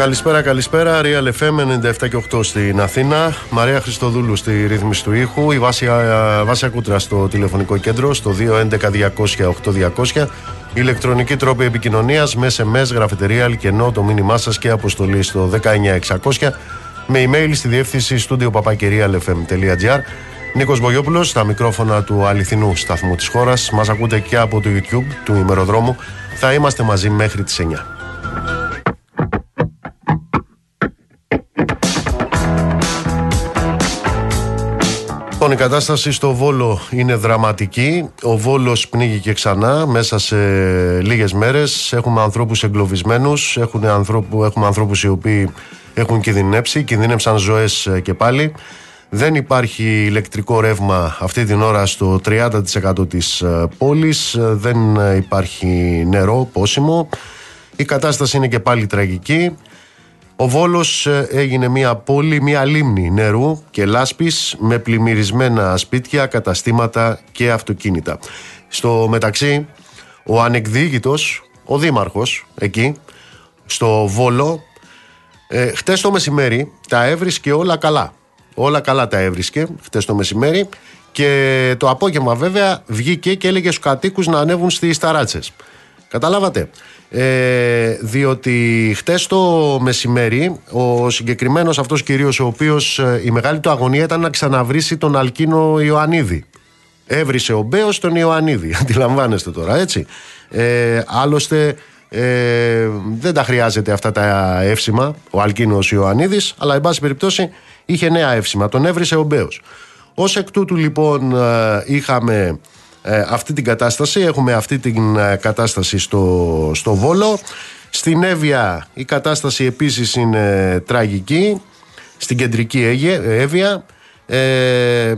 Καλησπέρα, καλησπέρα. Real FM 97 και 8 στην Αθήνα. Μαρία Χριστοδούλου στη ρύθμιση του ήχου. Η Βάσια, Βάσια Κούτρα στο τηλεφωνικό κέντρο στο 211-200-8200. Ηλεκτρονική τρόπη επικοινωνίας με SMS, γραφετερία, αλκενό, το μήνυμά σας και αποστολή στο 19600 με email στη διεύθυνση studio papakirialfm.gr. Νίκος Μπογιόπουλος στα μικρόφωνα του αληθινού σταθμού της χώρας. Μας ακούτε και από το YouTube του ημεροδρόμου. Θα είμαστε μαζί μέχρι τις 9. Λοιπόν, η κατάσταση στο Βόλο είναι δραματική. Ο Βόλος πνίγηκε ξανά μέσα σε λίγες μέρες. Έχουμε ανθρώπους εγκλωβισμένους, έχουμε, ανθρώπου, έχουμε ανθρώπους οι οποίοι έχουν κινδυνεύσει, κινδύνευσαν ζωές ε, και πάλι. Δεν υπάρχει ηλεκτρικό ρεύμα αυτή την ώρα στο 30% της ε, πόλης, ε, δεν υπάρχει νερό, πόσιμο. Η κατάσταση είναι και πάλι τραγική. Ο Βόλος ε, έγινε μια πόλη, μια λίμνη νερού και λάσπης με πλημμυρισμένα σπίτια, καταστήματα και αυτοκίνητα. Στο μεταξύ, ο ανεκδίγητος, ο δήμαρχος εκεί, στο Βόλο, ε, χτες το μεσημέρι τα έβρισκε όλα καλά. Όλα καλά τα έβρισκε χτες το μεσημέρι και το απόγευμα βέβαια βγήκε και έλεγε στους κατοίκους να ανέβουν στις ταράτσες. Καταλάβατε. Ε, διότι χτες το μεσημέρι ο συγκεκριμένος αυτός κυρίως ο οποίος ε, η μεγάλη του αγωνία ήταν να ξαναβρίσει τον Αλκίνο Ιωαννίδη. Έβρισε ο Μπέος τον Ιωαννίδη αντιλαμβάνεστε τώρα έτσι. Ε, άλλωστε ε, δεν τα χρειάζεται αυτά τα εύσημα ο Αλκίνος Ιωαννίδης αλλά εν πάση περιπτώσει είχε νέα εύσημα τον έβρισε ο Μπέος. Ως εκ τούτου λοιπόν ε, είχαμε ε, αυτή την κατάσταση. Έχουμε αυτή την ε, κατάσταση στο, στο Βόλο. Στην Εύβοια η κατάσταση επίσης είναι τραγική. Στην κεντρική Εύβοια ε,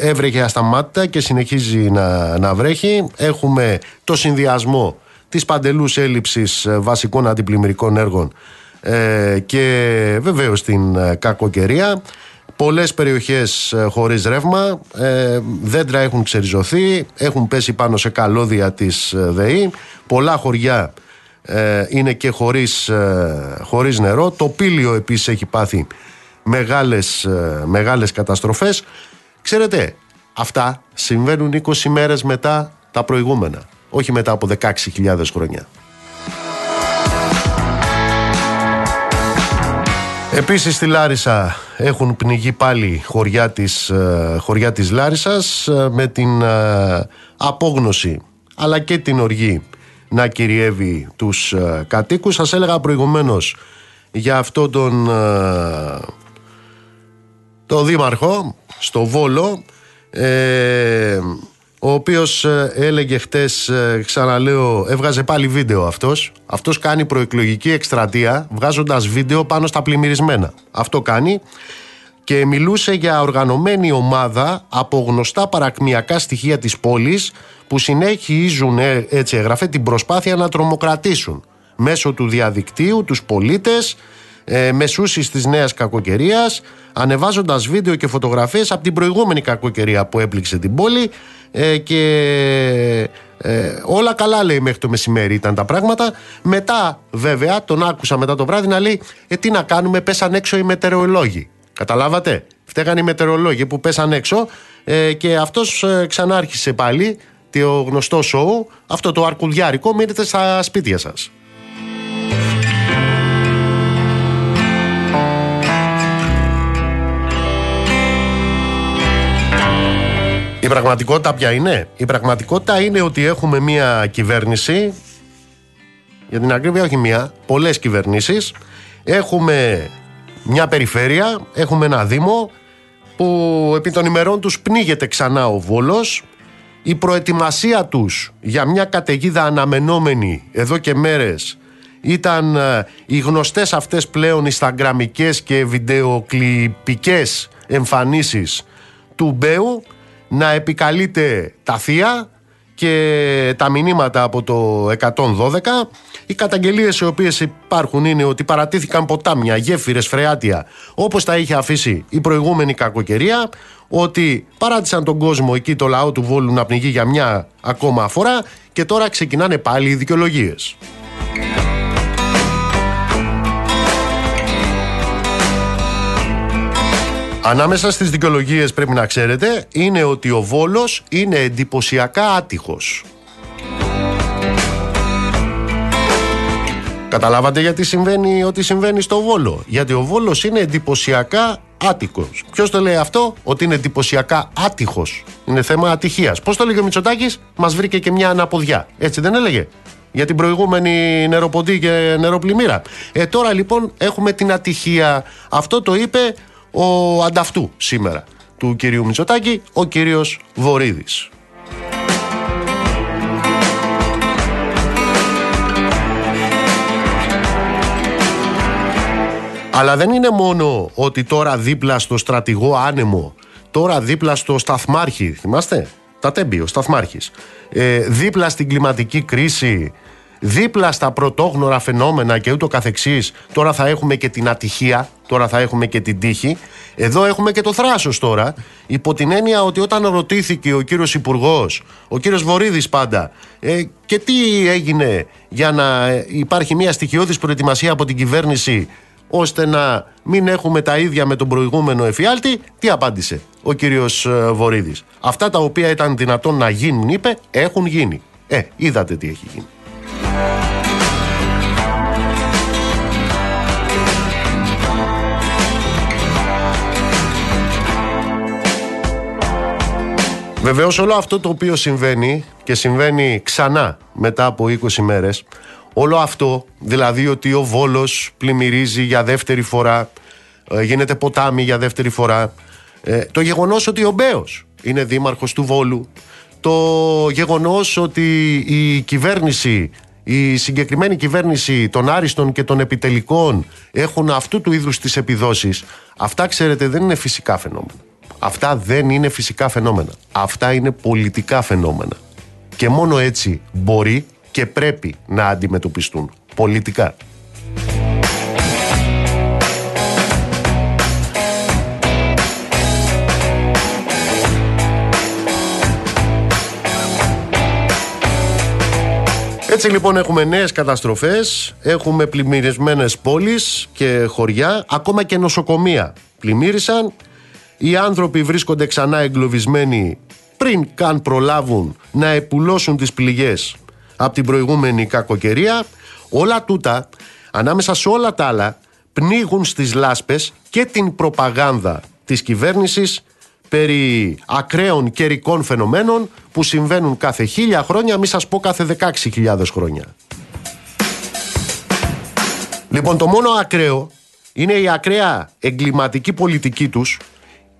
έβρεχε ασταμάτητα και συνεχίζει να, να βρέχει. Έχουμε το συνδυασμό της παντελούς έλλειψης ε, βασικών αντιπλημμυρικών έργων ε, και βεβαίως την κακοκαιρία. Πολλές περιοχές ε, χωρίς ρεύμα, ε, δέντρα έχουν ξεριζωθεί, έχουν πέσει πάνω σε καλώδια της ε, ΔΕΗ, πολλά χωριά είναι και χωρίς, χωρίς νερό. Το πύλιο επίσης έχει πάθει μεγάλες, μεγάλες καταστροφές. Ξέρετε, αυτά συμβαίνουν 20 μέρες μετά τα προηγούμενα, όχι μετά από 16.000 χρόνια. Επίσης στη Λάρισα έχουν πνιγεί πάλι χωριά της, ε, χωριά της Λάρισας ε, με την ε, απόγνωση αλλά και την οργή να κυριεύει τους κατοίκους. Σας έλεγα προηγουμένως για αυτό τον το δήμαρχο στο Βόλο ο οποίος ε, έλεγε χτες, ε, ξαναλέω, έβγαζε πάλι βίντεο αυτός. Αυτός κάνει προεκλογική εκστρατεία βγάζοντας βίντεο πάνω στα πλημμυρισμένα. Αυτό κάνει και μιλούσε για οργανωμένη ομάδα από γνωστά παρακμιακά στοιχεία της πόλης που συνεχίζουν, ε, έτσι έγραφε, την προσπάθεια να τρομοκρατήσουν μέσω του διαδικτύου τους πολίτες, ε, μεσούσεις της νέας κακοκαιρίας, ανεβάζοντας βίντεο και φωτογραφίες από την προηγούμενη κακοκαιρία που έπληξε την πόλη ε, και ε, όλα καλά λέει μέχρι το μεσημέρι ήταν τα πράγματα. Μετά βέβαια τον άκουσα μετά το βράδυ να λέει ε, τι να κάνουμε πέσαν έξω οι μετεωρολόγοι. Καταλάβατε; Φταίγαν οι μετεωρολόγοι που πέσαν έξω ε, και αυτός ε, ξανάρχισε πάλι το γνωστό σοου, αυτό το αρκουδιάρικο μείνετε στα σπίτια σας. Η πραγματικότητα ποια είναι; Η πραγματικότητα είναι ότι έχουμε μια κυβέρνηση, για την ακρίβεια όχι μια, πολλές κυβερνήσεις, έχουμε μια περιφέρεια, έχουμε ένα δήμο που επί των ημερών τους πνίγεται ξανά ο Βόλος, η προετοιμασία τους για μια καταιγίδα αναμενόμενη εδώ και μέρες ήταν ε, οι γνωστές αυτές πλέον ισταγγραμμικές και βιντεοκλιπικές εμφανίσεις του Μπέου να επικαλείται τα θεία και τα μηνύματα από το 112. Οι καταγγελίες οι οποίες υπάρχουν είναι ότι παρατήθηκαν ποτάμια, γέφυρες, φρεάτια όπως τα είχε αφήσει η προηγούμενη κακοκαιρία ότι παράτησαν τον κόσμο εκεί το λαό του Βόλου να πνιγεί για μια ακόμα φορά και τώρα ξεκινάνε πάλι οι δικαιολογίες. Ανάμεσα στις δικαιολογίες πρέπει να ξέρετε είναι ότι ο Βόλος είναι εντυπωσιακά άτυχος. Καταλάβατε γιατί συμβαίνει ό,τι συμβαίνει στο Βόλο; Γιατί ο Βόλος είναι εντυπωσιακά άτυχος. Ποιος το λέει αυτό, ότι είναι εντυπωσιακά άτυχος. Είναι θέμα ατυχίας. Πώς το λέγει ο Μητσοτάκης, μας βρήκε και μια αναποδιά. Έτσι δεν έλεγε; Για την προηγούμενη νεροποντή και νεροπλημμύρα. Ε, τώρα λοιπόν έχουμε την ατυχία. Αυτό το είπε ο ανταυτού σήμερα του κυρίου Μητσοτάκη, ο κύριος Βορύδης. Αλλά δεν είναι μόνο ότι τώρα δίπλα στο στρατηγό άνεμο, τώρα δίπλα στο σταθμάρχη, θυμάστε, τα τέμπη, ο σταθμάρχης, ε, δίπλα στην κλιματική κρίση, δίπλα στα πρωτόγνωρα φαινόμενα και ούτω καθεξής, τώρα θα έχουμε και την ατυχία, τώρα θα έχουμε και την τύχη. Εδώ έχουμε και το θράσος τώρα, υπό την έννοια ότι όταν ρωτήθηκε ο κύριος υπουργός, ο κύριος Βορύδης πάντα, ε, και τι έγινε για να υπάρχει μια στοιχειώδης προετοιμασία από την κυβέρνηση ώστε να μην έχουμε τα ίδια με τον προηγούμενο εφιάλτη, τι απάντησε ο κύριος ε, Βορύδης. Αυτά τα οποία ήταν δυνατόν να γίνουν, είπε, έχουν γίνει. Ε, είδατε τι έχει γίνει. Βεβαίως όλο αυτό το οποίο συμβαίνει και συμβαίνει ξανά μετά από 20 μέρες όλο αυτό, δηλαδή ότι ο Βόλος πλημμυρίζει για δεύτερη φορά, ε, γίνεται ποτάμι για δεύτερη φορά, ε, το γεγονός ότι ο Μπέος είναι δήμαρχος του Βόλου, το γεγονός ότι η κυβέρνηση η συγκεκριμένη κυβέρνηση των άριστων και των επιτελικών έχουν αυτού του είδους τις επιδόσεις αυτά ξέρετε δεν είναι φυσικά φαινόμενα αυτά δεν είναι φυσικά φαινόμενα αυτά είναι πολιτικά φαινόμενα και μόνο έτσι μπορεί και πρέπει να αντιμετωπιστούν πολιτικά Έτσι λοιπόν έχουμε νέες καταστροφές, έχουμε πλημμυρισμένες πόλεις και χωριά, ακόμα και νοσοκομεία πλημμύρισαν. Οι άνθρωποι βρίσκονται ξανά εγκλωβισμένοι πριν καν προλάβουν να επουλώσουν τις πληγές από την προηγούμενη κακοκαιρία. Όλα τούτα, ανάμεσα σε όλα τα άλλα, πνίγουν στις λάσπες και την προπαγάνδα της κυβέρνησης περί ακραίων καιρικών φαινομένων που συμβαίνουν κάθε χίλια χρόνια, μη σας πω κάθε 16.000 χρόνια. Λοιπόν, το μόνο ακραίο είναι η ακραία εγκληματική πολιτική τους,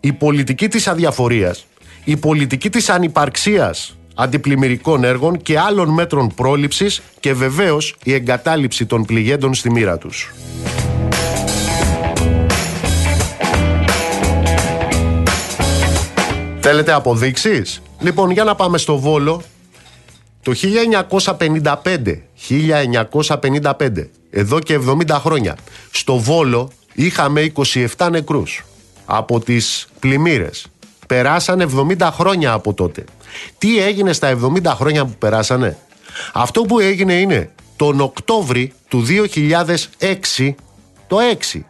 η πολιτική της αδιαφορίας, η πολιτική της ανυπαρξίας αντιπλημμυρικών έργων και άλλων μέτρων πρόληψης και βεβαίως η εγκατάλειψη των πληγέντων στη μοίρα τους. Θέλετε αποδείξεις; Λοιπόν, για να πάμε στο Βόλο. Το 1955, 1955, εδώ και 70 χρόνια, στο Βόλο είχαμε 27 νεκρούς από τις πλημμύρες. Περάσανε 70 χρόνια από τότε. Τι έγινε στα 70 χρόνια που περάσανε; Αυτό που έγινε είναι τον Οκτώβρη του 2006, το 6,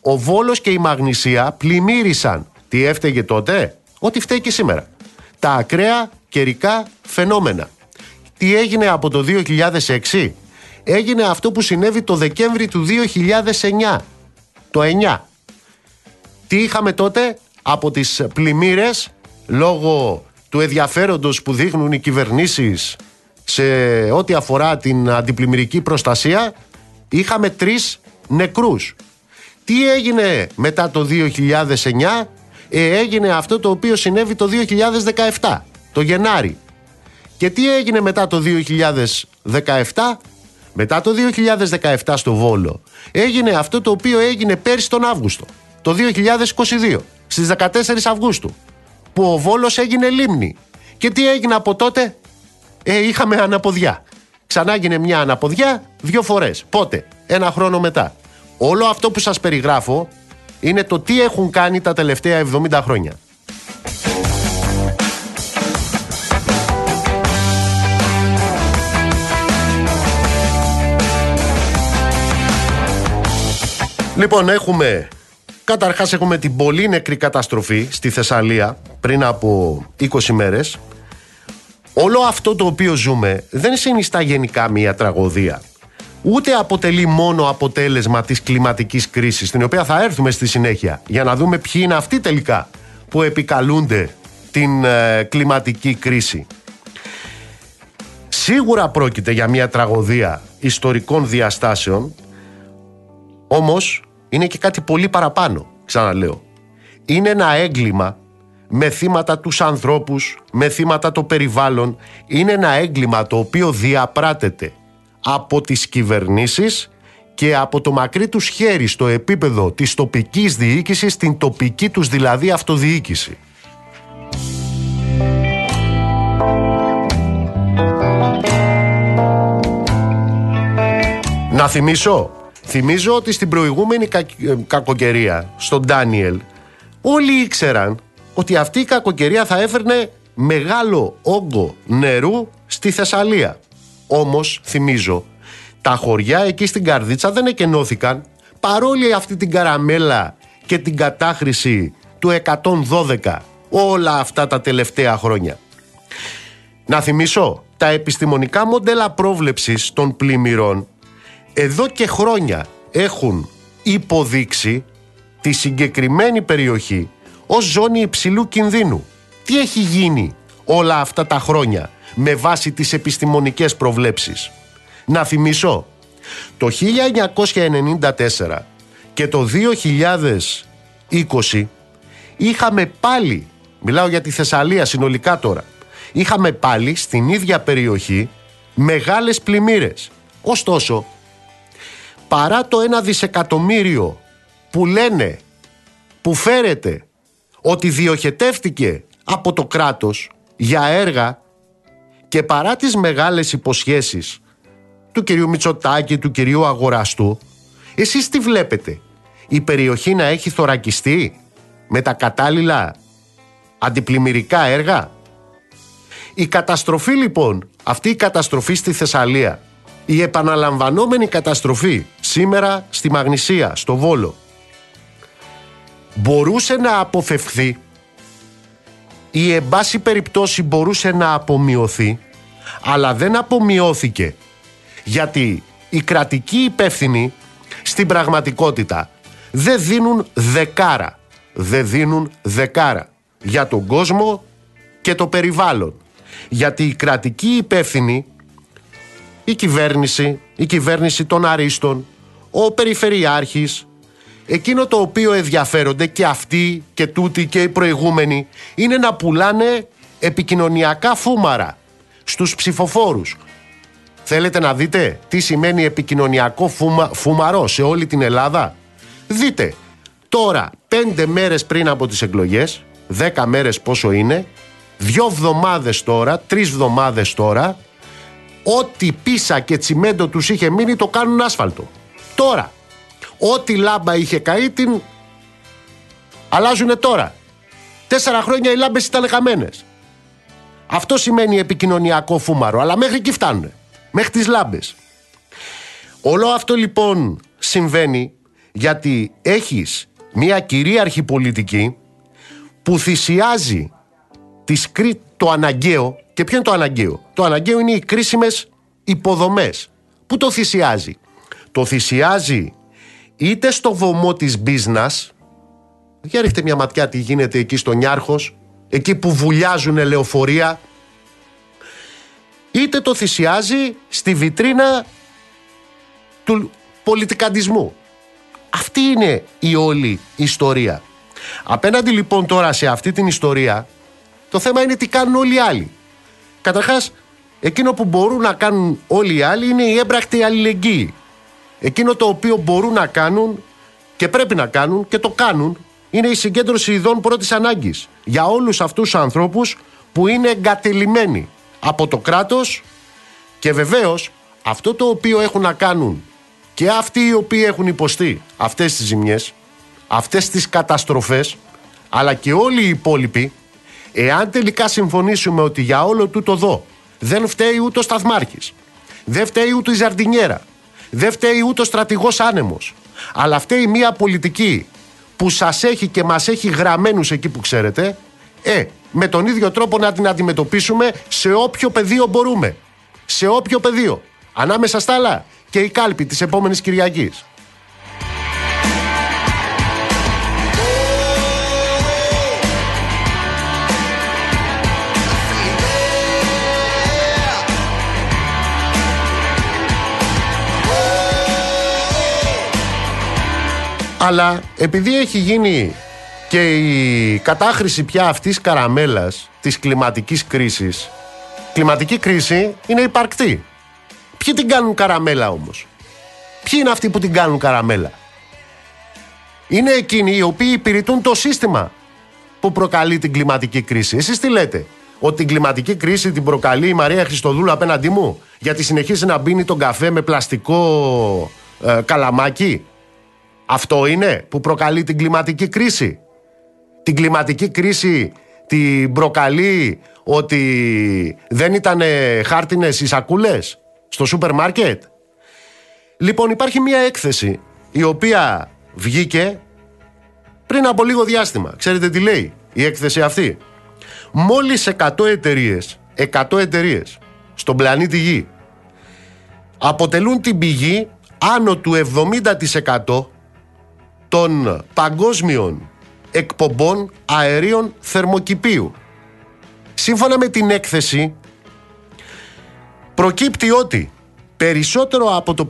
ο Βόλος και η Μαγνησία πλημμύρισαν. Τι έφταιγε τότε; Ό,τι φταίει και σήμερα. Τα ακραία καιρικά φαινόμενα. Τι έγινε από το 2006? Έγινε αυτό που συνέβη το Δεκέμβρη του 2009. Το 9. Τι είχαμε τότε; Από τις πλημμύρες λόγω του ενδιαφέροντος που δείχνουν οι κυβερνήσεις σε ό,τι αφορά την αντιπλημμυρική προστασία είχαμε τρεις νεκρούς. Τι έγινε μετά το 2009 ε, έγινε αυτό το οποίο συνέβη το 2017, το Γενάρη. Και τι έγινε μετά το 2017, μετά το 2017 στο Βόλο, έγινε αυτό το οποίο έγινε πέρσι τον Αύγουστο, το 2022, στις 14 Αυγούστου, που ο Βόλος έγινε λίμνη. Και τι έγινε από τότε, ε, είχαμε αναποδιά. Ξανά έγινε μια αναποδιά δύο φορές. Πότε, ένα χρόνο μετά. Όλο αυτό που σας περιγράφω είναι το τι έχουν κάνει τα τελευταία 70 χρόνια. Λοιπόν, έχουμε Καταρχάς έχουμε την πολύ νεκρή καταστροφή στη Θεσσαλία πριν από 20 μέρες. Όλο αυτό το οποίο ζούμε δεν συνιστά γενικά μια τραγωδία. Ούτε αποτελεί μόνο αποτέλεσμα της κλιματικής κρίσης, την οποία θα έρθουμε στη συνέχεια, για να δούμε ποιοι είναι αυτοί τελικά που επικαλούνται την ε, κλιματική κρίση. Σίγουρα πρόκειται για μια τραγωδία ιστορικών διαστάσεων, όμως είναι και κάτι πολύ παραπάνω, ξαναλέω. Είναι ένα έγκλημα με θύματα τους ανθρώπους, με θύματα το περιβάλλον. Είναι ένα έγκλημα το οποίο διαπράτεται από τις κυβερνήσεις και από το μακρύ τους χέρι στο επίπεδο της τοπικής διοίκησης, την τοπική τους δηλαδή αυτοδιοίκηση. Να θυμίσω, θυμίζω ότι στην προηγούμενη κα, ε, κακοκαιρία, στον Ντάνιελ, όλοι ήξεραν ότι αυτή η κακοκαιρία θα έφερνε μεγάλο όγκο νερού στη Θεσσαλία. Όμως, θυμίζω, τα χωριά εκεί στην Καρδίτσα δεν εκενώθηκαν παρόλη αυτή την καραμέλα και την κατάχρηση του 112 όλα αυτά τα τελευταία χρόνια. Να θυμίσω, τα επιστημονικά μοντέλα πρόβλεψης των πλημμυρών εδώ και χρόνια έχουν υποδείξει τη συγκεκριμένη περιοχή ως ζώνη υψηλού κινδύνου. Τι έχει γίνει όλα αυτά τα χρόνια με βάση τις επιστημονικές προβλέψεις; Να θυμίσω, το 1994 και το 2020 είχαμε πάλι, μιλάω για τη Θεσσαλία συνολικά τώρα, είχαμε πάλι στην ίδια περιοχή μεγάλες πλημμύρες. Ωστόσο, παρά το ένα δισεκατομμύριο που λένε, που φέρεται ότι διοχετεύτηκε από το κράτος για έργα και παρά τις μεγάλες υποσχέσεις του κυρίου Μητσοτάκη, του κυρίου Αγοραστού, εσείς τι βλέπετε, η περιοχή να έχει θωρακιστεί με τα κατάλληλα αντιπλημμυρικά έργα; Η καταστροφή λοιπόν, αυτή η καταστροφή στη Θεσσαλία, η επαναλαμβανόμενη καταστροφή σήμερα στη Μαγνησία, στο Βόλο, μπορούσε να αποφευχθεί ή εν πάση περιπτώσει μπορούσε να απομειωθεί αλλά δεν απομειώθηκε γιατί οι κρατικοί υπεύθυνοι στην πραγματικότητα δεν δίνουν δεκάρα δεν δίνουν δεκάρα για τον κόσμο και το περιβάλλον. Γιατί οι κρατικοί υπεύθυνοι η κυβέρνηση, η κυβέρνηση των Αρίστων, ο Περιφερειάρχης, εκείνο το οποίο ενδιαφέρονται και αυτοί και τούτοι και οι προηγούμενοι είναι να πουλάνε επικοινωνιακά φούμαρα στους ψηφοφόρους. Θέλετε να δείτε τι σημαίνει επικοινωνιακό φούμα, φούμαρο σε όλη την Ελλάδα; Δείτε, τώρα πέντε μέρες πριν από τις εκλογές, δέκα μέρες πόσο είναι, δυο εβδομάδες τώρα, τρεις εβδομάδες τώρα, ό,τι πίσα και τσιμέντο τους είχε μείνει το κάνουν άσφαλτο. Τώρα, ό,τι λάμπα είχε καεί την αλλάζουν τώρα. Τέσσερα χρόνια οι λάμπες ήταν χαμένες. Αυτό σημαίνει επικοινωνιακό φούμαρο, αλλά μέχρι εκεί φτάνουν. Μέχρι τις λάμπες. Όλο αυτό λοιπόν συμβαίνει γιατί έχεις μια κυρίαρχη πολιτική που θυσιάζει τις, το αναγκαίο και ποιο είναι το αναγκαίο; Το αναγκαίο είναι οι κρίσιμες υποδομές. Πού το θυσιάζει; Το θυσιάζει είτε στο βωμό της business, για ρίχτε μια ματιά τι γίνεται εκεί στο Νιάρχος, εκεί που βουλιάζουν λεωφορεία, είτε το θυσιάζει στη βιτρίνα του πολιτικαντισμού. Αυτή είναι η όλη ιστορία. Απέναντι λοιπόν τώρα σε αυτή την ιστορία, το θέμα είναι τι κάνουν όλοι οι άλλοι. Καταρχάς, εκείνο που μπορούν να κάνουν όλοι οι άλλοι είναι η έμπρακτη αλληλεγγύη. Εκείνο το οποίο μπορούν να κάνουν και πρέπει να κάνουν και το κάνουν είναι η συγκέντρωση ειδών πρώτης ανάγκης για όλους αυτούς τους ανθρώπους που είναι εγκατελειμμένοι από το κράτος και βεβαίως αυτό το οποίο έχουν να κάνουν και αυτοί οι οποίοι έχουν υποστεί αυτές τις ζημιές, αυτές τις καταστροφές, αλλά και όλοι οι υπόλοιποι, εάν τελικά συμφωνήσουμε ότι για όλο τούτο εδώ δεν φταίει ούτε ο Σταθμάρχης, δεν φταίει ούτε η Ζαρντινιέρα, δεν φταίει ούτε ο στρατηγός άνεμος, αλλά φταίει μια πολιτική που που σας έχει και μας έχει γραμμένους εκεί που ξέρετε, ε, με τον ίδιο τρόπο να την αντιμετωπίσουμε σε όποιο πεδίο μπορούμε. Σε όποιο πεδίο. Ανάμεσα στα άλλα και η κάλπη της επόμενης Κυριακής. Αλλά επειδή έχει γίνει και η κατάχρηση πια αυτής καραμέλας της κλιματικής κρίσης κλιματική κρίση είναι υπαρκτή. Ποιοι την κάνουν καραμέλα όμως; Ποιοι είναι αυτοί που την κάνουν καραμέλα; Είναι εκείνοι οι οποίοι υπηρετούν το σύστημα που προκαλεί την κλιματική κρίση. Εσείς τι λέτε; Ότι την κλιματική κρίση την προκαλεί η Μαρία Χριστοδούλου απέναντί μου γιατί συνεχίζει να μπίνει τον καφέ με πλαστικό ε, καλαμάκι; Αυτό είναι που προκαλεί την κλιματική κρίση. Την κλιματική κρίση την προκαλεί ότι δεν ήταν χάρτινες οι σακούλες στο σούπερ μάρκετ. Λοιπόν υπάρχει μια έκθεση η οποία βγήκε πριν από λίγο διάστημα. Ξέρετε τι λέει η έκθεση αυτή; Μόλις 100 εταιρείες, 100 εταιρείες στον πλανήτη Γη αποτελούν την πηγή άνω του 70% των παγκόσμιων εκπομπών αερίων θερμοκηπίου. Σύμφωνα με την έκθεση, προκύπτει ότι περισσότερο από το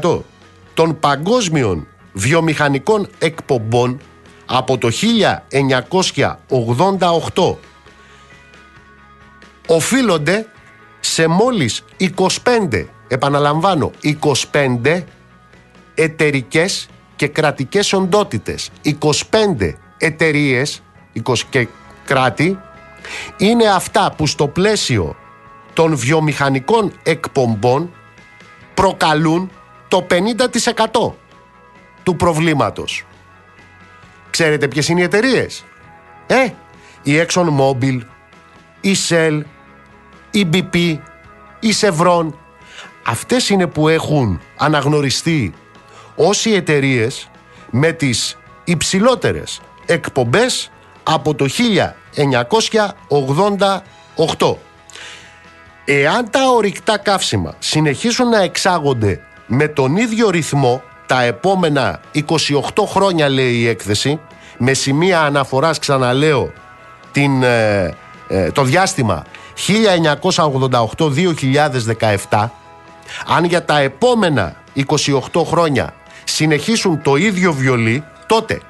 50% των παγκόσμιων βιομηχανικών εκπομπών από το 1988 οφείλονται σε μόλις 25, επαναλαμβάνω, 25 εταιρικές και κρατικές οντότητες, 25 εταιρείες, 20 και κράτη, είναι αυτά που στο πλαίσιο των βιομηχανικών εκπομπών προκαλούν το 50% του προβλήματος. Ξέρετε ποιες είναι οι εταιρείες; Ε, η ExxonMobil, η Shell, η BP, η Chevron. Αυτές είναι που έχουν αναγνωριστεί ως οι εταιρείες με τις υψηλότερες εκπομπές από το 1988. Εάν τα ορυκτά καύσιμα συνεχίσουν να εξάγονται με τον ίδιο ρυθμό τα επόμενα 28 χρόνια λέει η έκθεση με σημεία αναφοράς ξαναλέω την, ε, ε, το διάστημα 1988-2017 αν για τα επόμενα 28 χρόνια συνεχίσουν το ίδιο βιολί τότε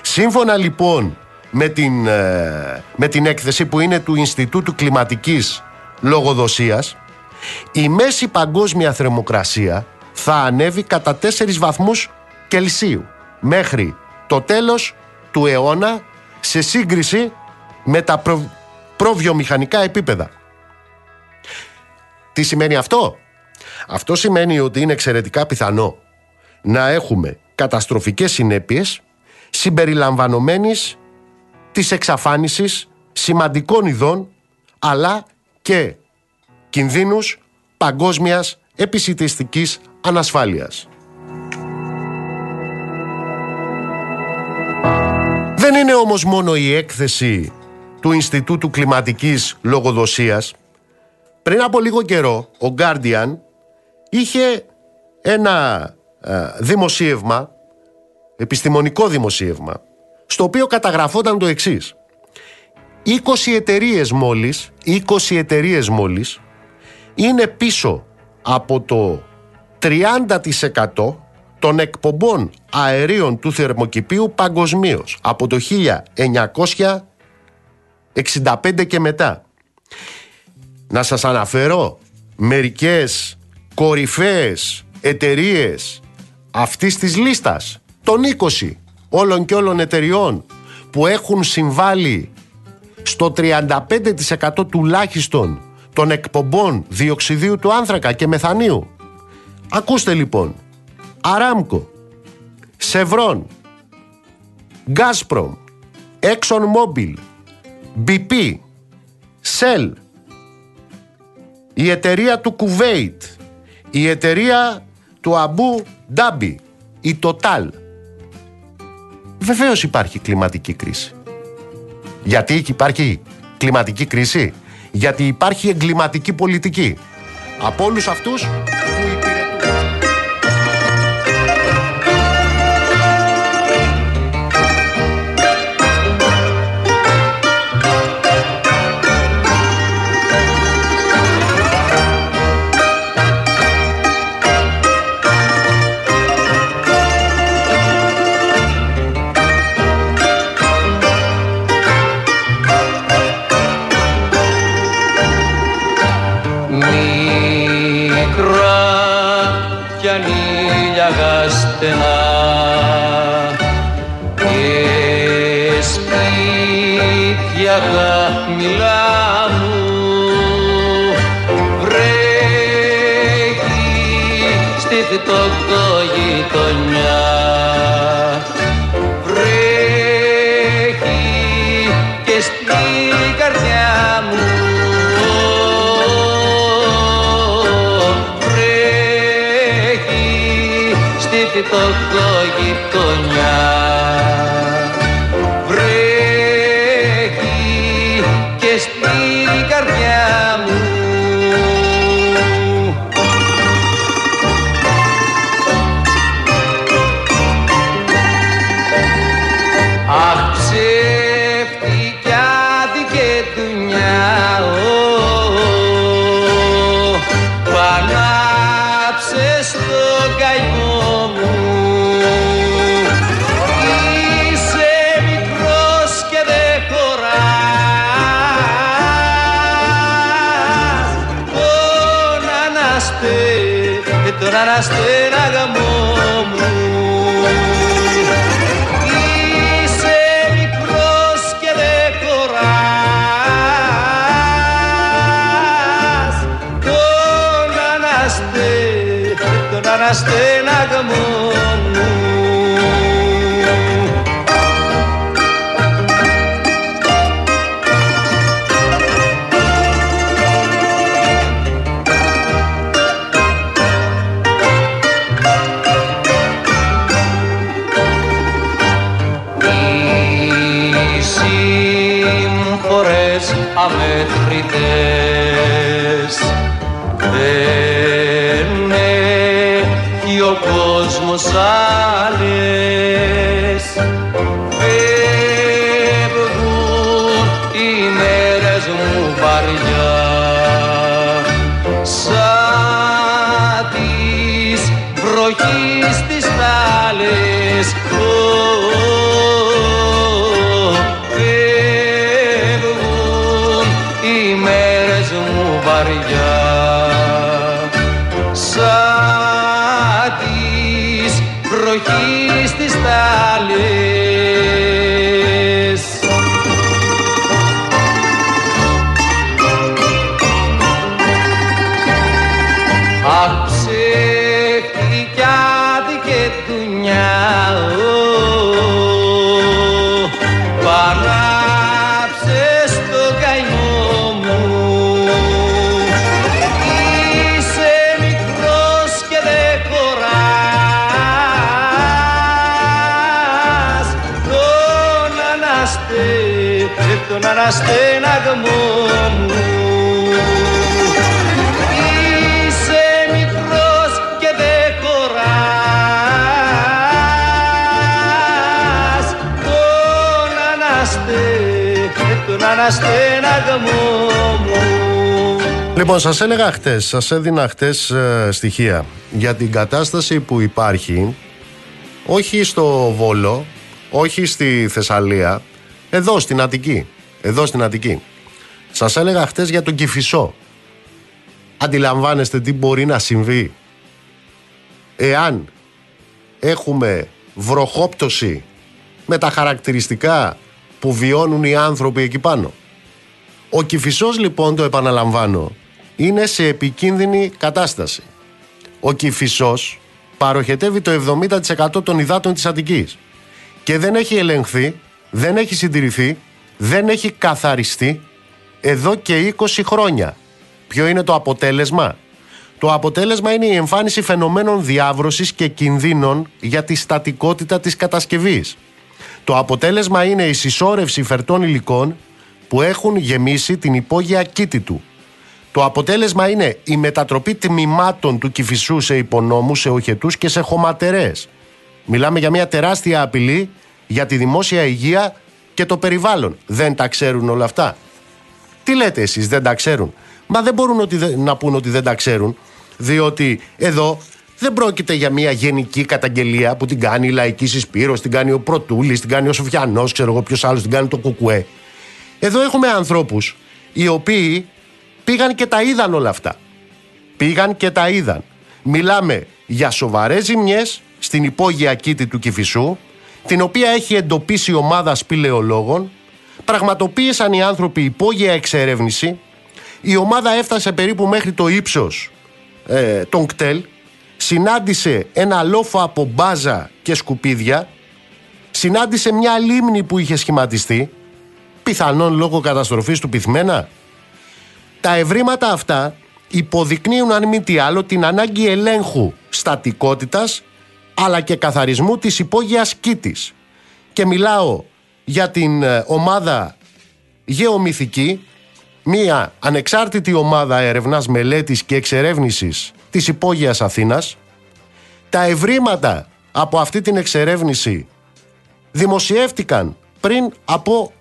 σύμφωνα λοιπόν με την, ε, με την έκθεση που είναι του Ινστιτούτου Κλιματικής Λογοδοσίας η μέση παγκόσμια θερμοκρασία θα ανέβει κατά 4 βαθμούς Κελσίου μέχρι το τέλος του αιώνα σε σύγκριση με τα προ... προβιομηχανικά επίπεδα. Τι σημαίνει αυτό; Αυτό σημαίνει ότι είναι εξαιρετικά πιθανό να έχουμε καταστροφικές συνέπειες συμπεριλαμβανομένης της εξαφάνισης σημαντικών ειδών αλλά και κινδύνους παγκόσμιας επισητιστικής ανασφάλειας. Δεν είναι όμως μόνο η έκθεση του Ινστιτούτου Κλιματικής Λογοδοσίας. Πριν από λίγο καιρό, ο Guardian είχε ένα δημοσίευμα, επιστημονικό δημοσίευμα, στο οποίο καταγραφόταν το εξής. 20 εταιρείες μόλις, 20 εταιρείες μόλις, είναι πίσω από το 30% των εκπομπών αερίων του θερμοκηπίου παγκοσμίως από το 1965 και μετά. Να σας αναφέρω μερικές κορυφαίες εταιρείες αυτής της λίστας των 20 όλων και όλων εταιριών που έχουν συμβάλει στο 35% τουλάχιστον των εκπομπών διοξιδίου του άνθρακα και μεθανίου. Ακούστε λοιπόν. Αράμκο, Σευρών, Γκάσπρομ, Exxon Mobil, BP, Shell, η εταιρεία του Κουβέιτ, η εταιρεία του Αμπού Ντάμπι, η Total, Βεβαίως υπάρχει κλιματική κρίση. Γιατί υπάρχει κλιματική κρίση; Γιατί υπάρχει εγκληματική πολιτική. Από όλους αυτούς το κόγι stay Λοιπόν, σας έλεγα χτες, σας έδινα χτες ε, στοιχεία για την κατάσταση που υπάρχει όχι στο Βόλο, όχι στη Θεσσαλία, εδώ στην Αττική. Εδώ στην Αττική. Σας έλεγα χτες για τον Κηφισό. Αντιλαμβάνεστε τι μπορεί να συμβεί εάν έχουμε βροχόπτωση με τα χαρακτηριστικά που βιώνουν οι άνθρωποι εκεί πάνω. Ο Κηφισός λοιπόν, το επαναλαμβάνω, είναι σε επικίνδυνη κατάσταση. Ο Κηφισός παροχετεύει το 70% των υδάτων της Αττικής και δεν έχει ελεγχθεί, δεν έχει συντηρηθεί, δεν έχει καθαριστεί εδώ και 20 χρόνια. Ποιο είναι το αποτέλεσμα; Το αποτέλεσμα είναι η εμφάνιση φαινομένων διάβρωσης και κινδύνων για τη στατικότητα της κατασκευής. Το αποτέλεσμα είναι η συσσόρευση φερτών υλικών που έχουν γεμίσει την υπόγεια κήτη του. Το αποτέλεσμα είναι η μετατροπή τμήματων του κυφισού σε υπονόμους, σε οχετούς και σε χωματερές. Μιλάμε για μια τεράστια απειλή για τη δημόσια υγεία και το περιβάλλον. Δεν τα ξέρουν όλα αυτά. Τι λέτε εσείς δεν τα ξέρουν; Μα δεν μπορούν ότι να πούν ότι δεν τα ξέρουν διότι εδώ δεν πρόκειται για μια γενική καταγγελία που την κάνει η Λαϊκή Συσπήρωση, την κάνει ο Πρωτούλης, την κάνει ο Σοφιανός, ξέρω εγώ ποιος άλλος την κάνει το Κουκουέ. Εδώ έχουμε ανθρώπους οι οποίοι πήγαν και τα είδαν όλα αυτά. Πήγαν και τα είδαν. Μιλάμε για σοβαρές ζημιές στην υπόγεια κήτη του Κηφισού, την οποία έχει εντοπίσει η ομάδα σπηλαιολόγων. Πραγματοποίησαν οι άνθρωποι υπόγεια εξερεύνηση. Η ομάδα έφτασε περίπου μέχρι το ύψος ε, των κτέλ συνάντησε ένα λόφο από μπάζα και σκουπίδια, συνάντησε μια λίμνη που είχε σχηματιστεί, πιθανόν λόγω καταστροφής του πυθμένα. Τα ευρήματα αυτά υποδεικνύουν αν μη τι άλλο την ανάγκη ελέγχου στατικότητας αλλά και καθαρισμού της υπόγειας κήτης. Και μιλάω για την ε, ομάδα γεωμυθική, μία ανεξάρτητη ομάδα έρευνας, μελέτης και εξερεύνησης της υπόγειας Αθήνας. Τα ευρήματα από αυτή την εξερεύνηση δημοσιεύτηκαν πριν από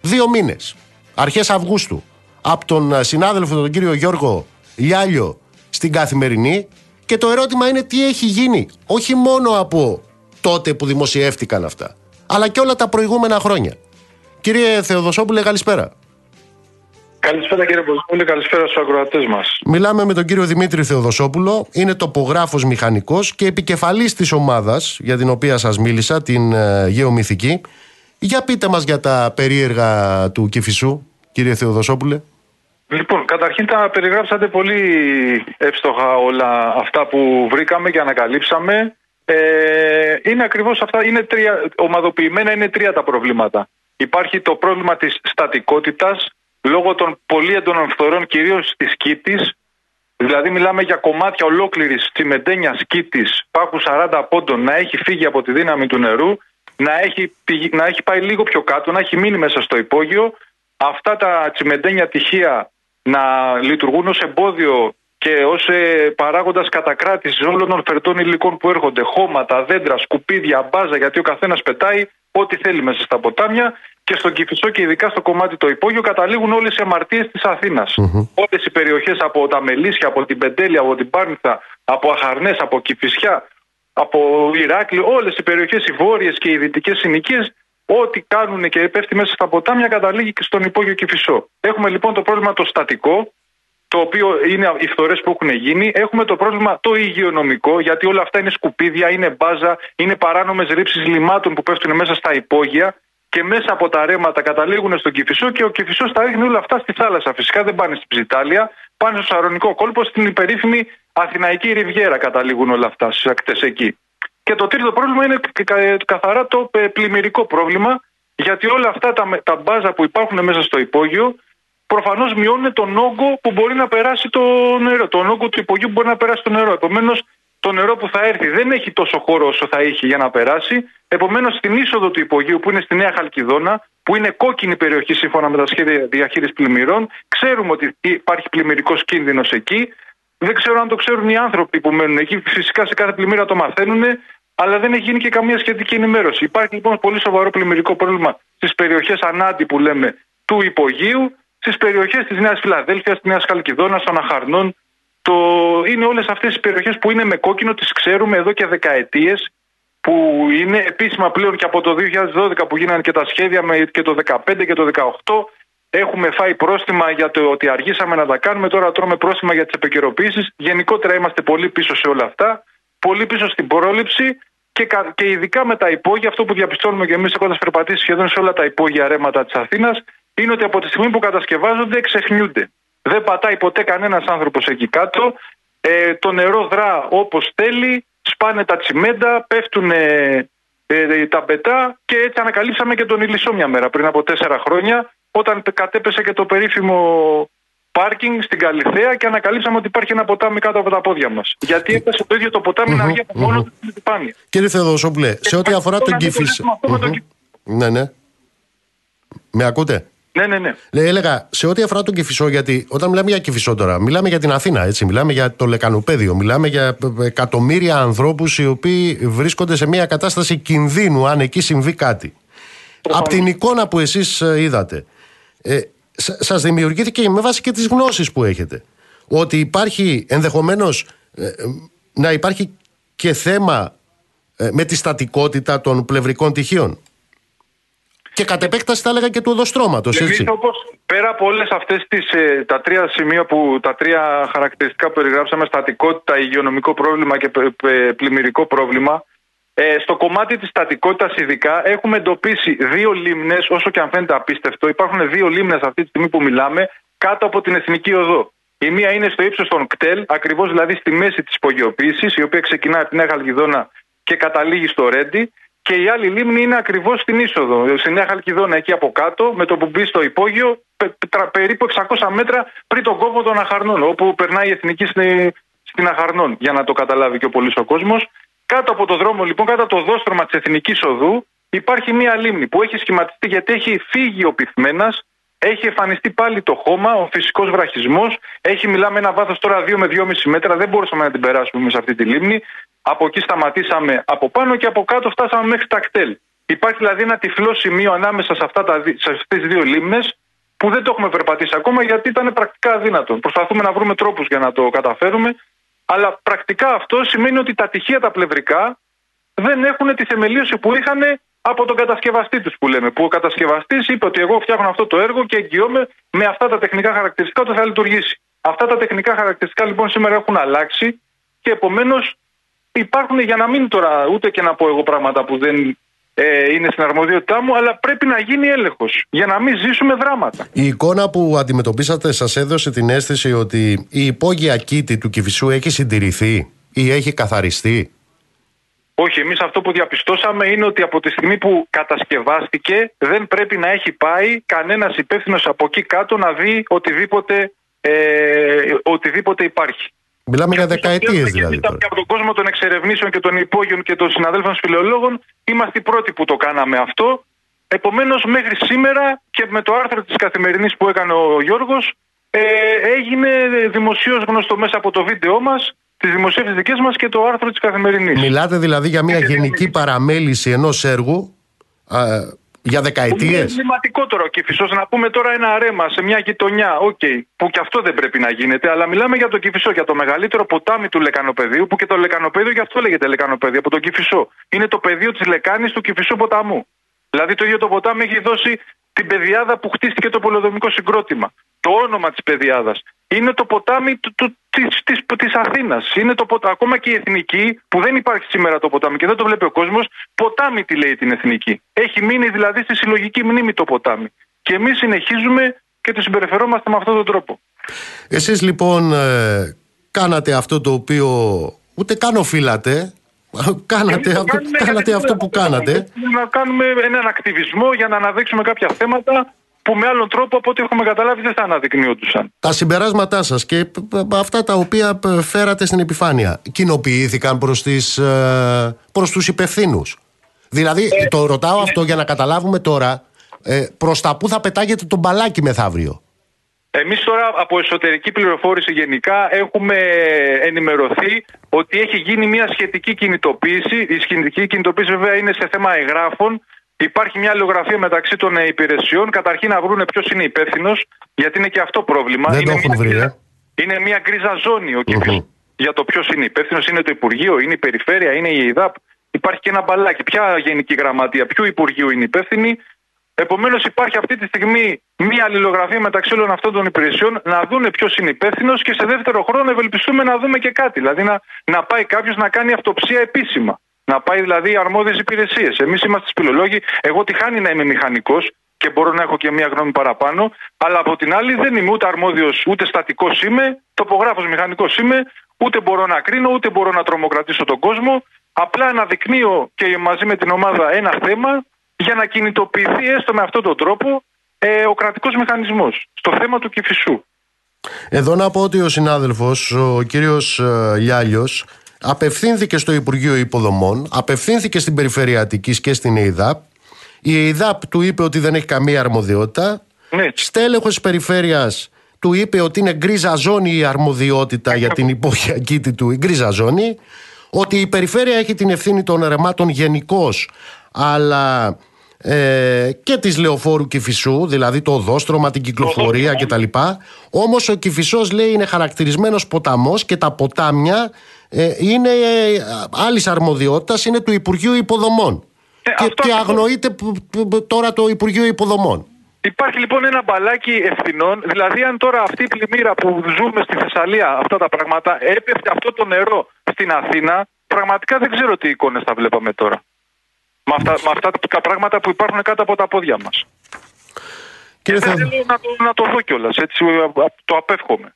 δύο μήνες, αρχές Αυγούστου, από τον συνάδελφο τον κύριο Γιώργο Λιάλιο στην Καθημερινή και το ερώτημα είναι τι έχει γίνει, όχι μόνο από τότε που δημοσιεύτηκαν αυτά, αλλά και όλα τα προηγούμενα χρόνια. Κύριε Θεοδοσόπουλε, καλησπέρα. Καλησπέρα κύριε Ποζούλη, καλησπέρα στους ακροατές μας. Μιλάμε με τον κύριο Δημήτρη Θεοδοσόπουλο, είναι τοπογράφος μηχανικός και επικεφαλής της ομάδας για την οποία σας μίλησα, την ε, γεωμυθική. Για πείτε μας για τα περίεργα του Κηφισού, κύριε Θεοδοσόπουλε. Λοιπόν, καταρχήν τα περιγράψατε πολύ εύστοχα όλα αυτά που βρήκαμε και ανακαλύψαμε. Ε, είναι ακριβώς αυτά, είναι τρία, ομαδοποιημένα είναι τρία τα προβλήματα. Υπάρχει το πρόβλημα της στατικότητας, λόγω των πολύ έντονων φθορών, κυρίως της Κίτη. Δηλαδή, μιλάμε για κομμάτια ολόκληρης τσιμεντένια Κίτη, πάχου 40 πόντων, να έχει φύγει από τη δύναμη του νερού, να έχει, να έχει πάει λίγο πιο κάτω, να έχει μείνει μέσα στο υπόγειο. Αυτά τα τσιμεντένια τυχεία να λειτουργούν ως εμπόδιο και ως ε, παράγοντας κατακράτησης όλων των φερτών υλικών που έρχονται, χώματα, δέντρα, σκουπίδια, μπάζα, γιατί ο καθένας πετάει ό,τι θέλει μέσα στα ποτάμια και στον Κυφισό και ειδικά στο κομμάτι το υπόγειο καταλήγουν όλες οι αμαρτίες της Αθήνας. Mm-hmm. Όλες οι περιοχές από τα Μελίσια, από την Πεντέλια, από την Πάρνηθα, από Αχαρνές, από Κυφισιά, από Ηράκλειο, όλες οι περιοχές, οι βόρειες και οι δυτικές συνοικίες, ό,τι κάνουν και πέφτει μέσα στα ποτάμια καταλήγει και στον υπόγειο Κυφισό. Έχουμε λοιπόν το πρόβλημα το στατικό, το οποίο είναι οι φθορές που έχουν γίνει. Έχουμε το πρόβλημα το υγειονομικό, γιατί όλα αυτά είναι σκουπίδια, είναι μπάζα, είναι παράνομες ρήψεις λιμάτων που πέφτουν μέσα στα υπόγεια και μέσα από τα ρέματα καταλήγουν στον Κυφισό και ο Κυφισός τα ρίχνει όλα αυτά στη θάλασσα. Φυσικά δεν πάνε στην Ψιτάλια, πάνε στο Σαρονικό κόλπο, στην υπερήφημη Αθηναϊκή Ριβιέρα καταλήγουν όλα αυτά στις ακτές εκεί. Και το τρίτο πρόβλημα είναι καθαρά το ε, πλημμυρικό πρόβλημα, γιατί όλα αυτά τα, τα μπάζα που υπάρχουν μέσα στο υπόγειο προφανώς μειώνουν τον όγκο που μπορεί να περάσει το νερό. Τον όγκο του υπογείου που μπορεί να περάσει το νερό. Επομένως, το νερό που θα έρθει δεν έχει τόσο χώρο όσο θα είχε για να περάσει. Επομένως, στην είσοδο του υπογείου που είναι στη Νέα Χαλκιδόνα, που είναι κόκκινη περιοχή σύμφωνα με τα σχέδια διαχείρισης πλημμυρών, ξέρουμε ότι υπάρχει πλημμυρικός κίνδυνος εκεί. Δεν ξέρω αν το ξέρουν οι άνθρωποι που μένουν εκεί. Φυσικά σε κάθε πλημμύρα το μαθαίνουν, αλλά δεν έχει γίνει και καμία σχετική ενημέρωση. Υπάρχει λοιπόν πολύ σοβαρό πλημμυρικό πρόβλημα στις περιοχές ανάντι που λέμε του υπογείου, στις περιοχές της Νέας Φιλαδέλφιας, της Νέας Χαλκιδόνα, των Αχαρνών, το... Είναι όλες αυτές οι περιοχές που είναι με κόκκινο, τις ξέρουμε εδώ και δεκαετίες, που είναι επίσημα πλέον και από το 2012 που γίνανε και τα σχέδια με και το 2015 και το 2018. Έχουμε φάει πρόστιμα για το ότι αργήσαμε να τα κάνουμε. Τώρα τρώμε πρόστιμα για τις επικαιροποιήσει. Γενικότερα είμαστε πολύ πίσω σε όλα αυτά. Πολύ πίσω στην πρόληψη και, και ειδικά με τα υπόγεια. Αυτό που διαπιστώνουμε και εμείς έχοντας περπατήσει σχεδόν σε όλα τα υπόγεια ρέματα της Αθήνας είναι ότι από τη στιγμή που κατασκευάζονται ξεχνιούνται. Δεν πατάει ποτέ κανένας άνθρωπος εκεί κάτω. Ε, το νερό δρά όπως θέλει, σπάνε τα τσιμέντα, πέφτουν ε, τα πετά και έτσι ανακαλύψαμε και τον Ηλισσό μια μέρα πριν από τέσσερα χρόνια όταν κατέπεσε και το περίφημο πάρκινγκ στην Καλυθέα και ανακαλύψαμε ότι υπάρχει ένα ποτάμι κάτω από τα πόδια μα. Γιατί έπεσε το ίδιο το ποτάμι να βγει από μόνο του στην επιφάνεια. Κύριε Θεοδοσόπουλε, σε ό,τι αφορά τον Κηφισό. Ναι, ναι. Με ακούτε. Ναι, ναι, ναι. Λέει, έλεγα, σε ό,τι αφορά τον Κυφισό, γιατί όταν μιλάμε για Κυφισό τώρα, μιλάμε για την Αθήνα, έτσι. Μιλάμε για το λεκανοπέδιο, μιλάμε για εκατομμύρια ανθρώπου οι οποίοι βρίσκονται σε μια κατάσταση κινδύνου αν εκεί συμβεί κάτι. Από την εικόνα που εσεί είδατε, ε, σα δημιουργήθηκε με βάση και τις γνώσεις που έχετε. Ότι υπάρχει ενδεχομένως ε, να υπάρχει και θέμα ε, με τη στατικότητα των πλευρικών τυχείων. Και κατ' επέκταση θα έλεγα και του οδοστρώματος. Όπως πέρα από όλες αυτές ε, τα τρία σημεία που τα τρία χαρακτηριστικά που περιγράψαμε, στατικότητα, υγειονομικό πρόβλημα και πλημμυρικό πρόβλημα, ε, στο κομμάτι της στατικότητας, ειδικά, έχουμε εντοπίσει δύο λίμνες, όσο και αν φαίνεται απίστευτο. Υπάρχουν δύο λίμνες αυτή τη στιγμή που μιλάμε, κάτω από την Εθνική Οδό. Η μία είναι στο ύψος των κτέλ, ακριβώς δηλαδή στη μέση της υπογειοποίησης, η οποία ξεκινάει από την Νέα Χαλκιδόνα και καταλήγει στο Ρέντι. Και η άλλη λίμνη είναι ακριβώς στην είσοδο, στη Νέα Χαλκιδόνα, εκεί από κάτω, με το που μπει στο υπόγειο, περίπου 600 μέτρα πριν τον κόμβο των Αχαρνών, όπου περνάει η εθνική στην Αχαρνών, για να το καταλάβει και ο πολύς ο κόσμος. Κάτω από το δρόμο, λοιπόν, κάτω από το δόστρωμα της Εθνικής Οδού, υπάρχει μία λίμνη που έχει σχηματιστεί γιατί έχει φύγει ο πυθμένας, έχει εμφανιστεί πάλι το χώμα, ο φυσικός βραχισμός. Έχει, μιλάμε, ένα βάθος τώρα 2 με 2,5 μέτρα. Δεν μπορούσαμε να την περάσουμε σε αυτή τη λίμνη. Από εκεί σταματήσαμε από πάνω και από κάτω φτάσαμε μέχρι τα κτέλ. Υπάρχει δηλαδή ένα τυφλό σημείο ανάμεσα σε, αυτά τα, σε αυτές τις δύο λίμνες που δεν το έχουμε περπατήσει ακόμα γιατί ήταν πρακτικά αδύνατο. Προσπαθούμε να βρούμε τρόπους για να το καταφέρουμε αλλά πρακτικά αυτό σημαίνει ότι τα τυχεία τα πλευρικά δεν έχουν τη θεμελίωση που είχαν από τον κατασκευαστή τους που λέμε. Που ο κατασκευαστής είπε ότι εγώ φτιάχνω αυτό το έργο και εγγυώμαι με αυτά τα τεχνικά χαρακτηριστικά ότι θα λειτουργήσει. Αυτά τα τεχνικά χαρακτηριστικά λοιπόν σήμερα έχουν αλλάξει και επομένως υπάρχουν για να μην τώρα ούτε και να πω εγώ πράγματα που δεν ε, είναι στην αρμοδιότητά μου, αλλά πρέπει να γίνει έλεγχος για να μην ζήσουμε δράματα. Η εικόνα που αντιμετωπίσατε σας έδωσε την αίσθηση ότι η υπόγεια κήτη του Κυφισού έχει συντηρηθεί ή έχει καθαριστεί; Όχι, εμείς αυτό που διαπιστώσαμε είναι ότι από τη στιγμή που κατασκευάστηκε δεν πρέπει να έχει πάει κανένας υπεύθυνος από εκεί κάτω να δει οτιδήποτε, ε, οτιδήποτε υπάρχει. Μιλάμε για δεκαετίες δηλαδή. Τώρα. Από τον κόσμο των εξερευνήσεων και των υπόγειων και των συναδέλφων σπηλαιολόγων, είμαστε οι πρώτοι που το κάναμε αυτό. Επομένως, μέχρι σήμερα και με το άρθρο της καθημερινής που έκανε ο Γιώργος, ε, έγινε δημοσίως γνωστό μέσα από το βίντεο μας, τις δημοσίευσεις δικές μας και το άρθρο της καθημερινής. Μιλάτε δηλαδή για μια γενική παραμέληση ενός έργου για δεκαετίες. Είναι σημαντικότερο Κηφισό. Να πούμε τώρα ένα ρέμα σε μια γειτονιά. Ok, okay, που και αυτό δεν πρέπει να γίνεται. Αλλά μιλάμε για τον Κηφισό, για το μεγαλύτερο ποτάμι του Λεκανοπεδίου. Που και το Λεκανοπέδιο γι' αυτό λέγεται Λεκανοπέδιο, από τον Κηφισό. Είναι το πεδίο της λεκάνης του Κηφισού ποταμού. Δηλαδή το ίδιο το ποτάμι έχει δώσει την πεδιάδα που χτίστηκε το πολεοδομικό συγκρότημα. Το όνομα της πεδιάδας. Είναι το ποτάμι του, του, της, της, της Αθήνας. Είναι το ποτα... Ακόμα και η εθνική που δεν υπάρχει σήμερα το ποτάμι και δεν το βλέπει ο κόσμος, ποτάμι τη λέει την εθνική. Έχει μείνει δηλαδή στη συλλογική μνήμη το ποτάμι. Και εμείς συνεχίζουμε και το συμπεριφερόμαστε με αυτόν τον τρόπο. Εσείς λοιπόν ε, κάνατε αυτό το οποίο ούτε καν οφείλατε, Κάνατε, αυτό, κάνατε αυτό που κάνατε. Να κάνουμε έναν ακτιβισμό για να αναδείξουμε κάποια θέματα που με άλλον τρόπο από ό,τι έχουμε καταλάβει δεν θα αναδεικνύονταν. Τα συμπεράσματά σας και αυτά τα οποία φέρατε στην επιφάνεια κοινοποιήθηκαν προς ε, προς τους υπευθύνους. Δηλαδή, ε, το ρωτάω ναι. αυτό για να καταλάβουμε τώρα ε, προς τα που θα πετάγεται το μπαλάκι μεθαύριο. Εμείς τώρα από εσωτερική πληροφόρηση γενικά έχουμε ενημερωθεί ότι έχει γίνει μια σχετική κινητοποίηση. Η σχετική κινητοποίηση βέβαια είναι σε θέμα εγγράφων Υπάρχει μια αλληλογραφία μεταξύ των ε, υπηρεσιών. Καταρχήν να βρουν ποιος είναι υπεύθυνος, γιατί είναι και αυτό πρόβλημα. Δεν είναι, το έχουν βρει, ε. είναι μια γκρίζα ζώνη ο uh για το ποιος είναι υπεύθυνος. Είναι το Υπουργείο, είναι η Περιφέρεια, είναι η ΕΙΔΑΠ. Υπάρχει και ένα μπαλάκι. Ποια Γενική Γραμματεία, ποιο Υπουργείο είναι υπεύθυνη. Επομένως, υπάρχει αυτή τη στιγμή μια αλληλογραφία μεταξύ όλων αυτών των υπηρεσιών να δουν ποιος είναι υπεύθυνος και σε δεύτερο χρόνο ευελπιστούμε να δούμε και κάτι. Δηλαδή να, να πάει κάποιος να κάνει αυτοψία επίσημα. Να πάει δηλαδή αρμόδιες υπηρεσίες. Εμείς είμαστε σπηλολόγοι. Εγώ τη χάνει να είμαι μηχανικός και μπορώ να έχω και μία γνώμη παραπάνω. Αλλά από την άλλη δεν είμαι ούτε αρμόδιος, ούτε στατικός είμαι, τοπογράφος μηχανικός είμαι, ούτε μπορώ να κρίνω, ούτε μπορώ να τρομοκρατήσω τον κόσμο. Απλά αναδεικνύω και μαζί με την ομάδα ένα θέμα για να κινητοποιηθεί έστω με αυτόν τον τρόπο ε, ο κρατικός μηχανισμός στο θέμα του Κηφισού. Εδώ να πω ότι ο συνάδελφος, ο κύριος ε, Λιάλιος, απευθύνθηκε στο Υπουργείο Υποδομών, απευθύνθηκε στην Περιφερειατική και στην ΕΙΔΑΠ Η ΕΙΔΑΠ του είπε ότι δεν έχει καμία αρμοδιότητα. Ναι. Στέλεχος της περιφέρειας του είπε ότι είναι γκρίζα ζώνη η αρμοδιότητα για την υποχειακή του, η γκρίζα ζώνη. Ότι η περιφέρεια έχει την ευθύνη των ρεμάτων γενικώς, αλλά ε, και της Λεωφόρου Κηφισού, δηλαδή το οδόστρωμα, την κυκλοφορία κτλ. Όμως ο Κηφισός λέει είναι χαρακτηρισμένος ποταμός και τα ποτάμια ε, είναι ε, άλλης αρμοδιότητας, είναι του Υπουργείου Υποδομών. Ε, και, αυτό και ακριβώς. αγνοείται π- π- π- τώρα το Υπουργείο Υποδομών. Υπάρχει λοιπόν ένα μπαλάκι ευθυνών. Δηλαδή, αν τώρα αυτή η πλημμύρα που ζούμε στη Θεσσαλία, αυτά τα πράγματα, έπεφτε αυτό το νερό στην Αθήνα, πραγματικά δεν ξέρω τι εικόνες θα βλέπαμε τώρα. Με αυτά, με αυτά τα πράγματα που υπάρχουν κάτω από τα πόδια μας. Κύριε Δεν Θεοδο- θέλω να το, να το δω κιόλας, έτσι α- α- το απέφχομαι.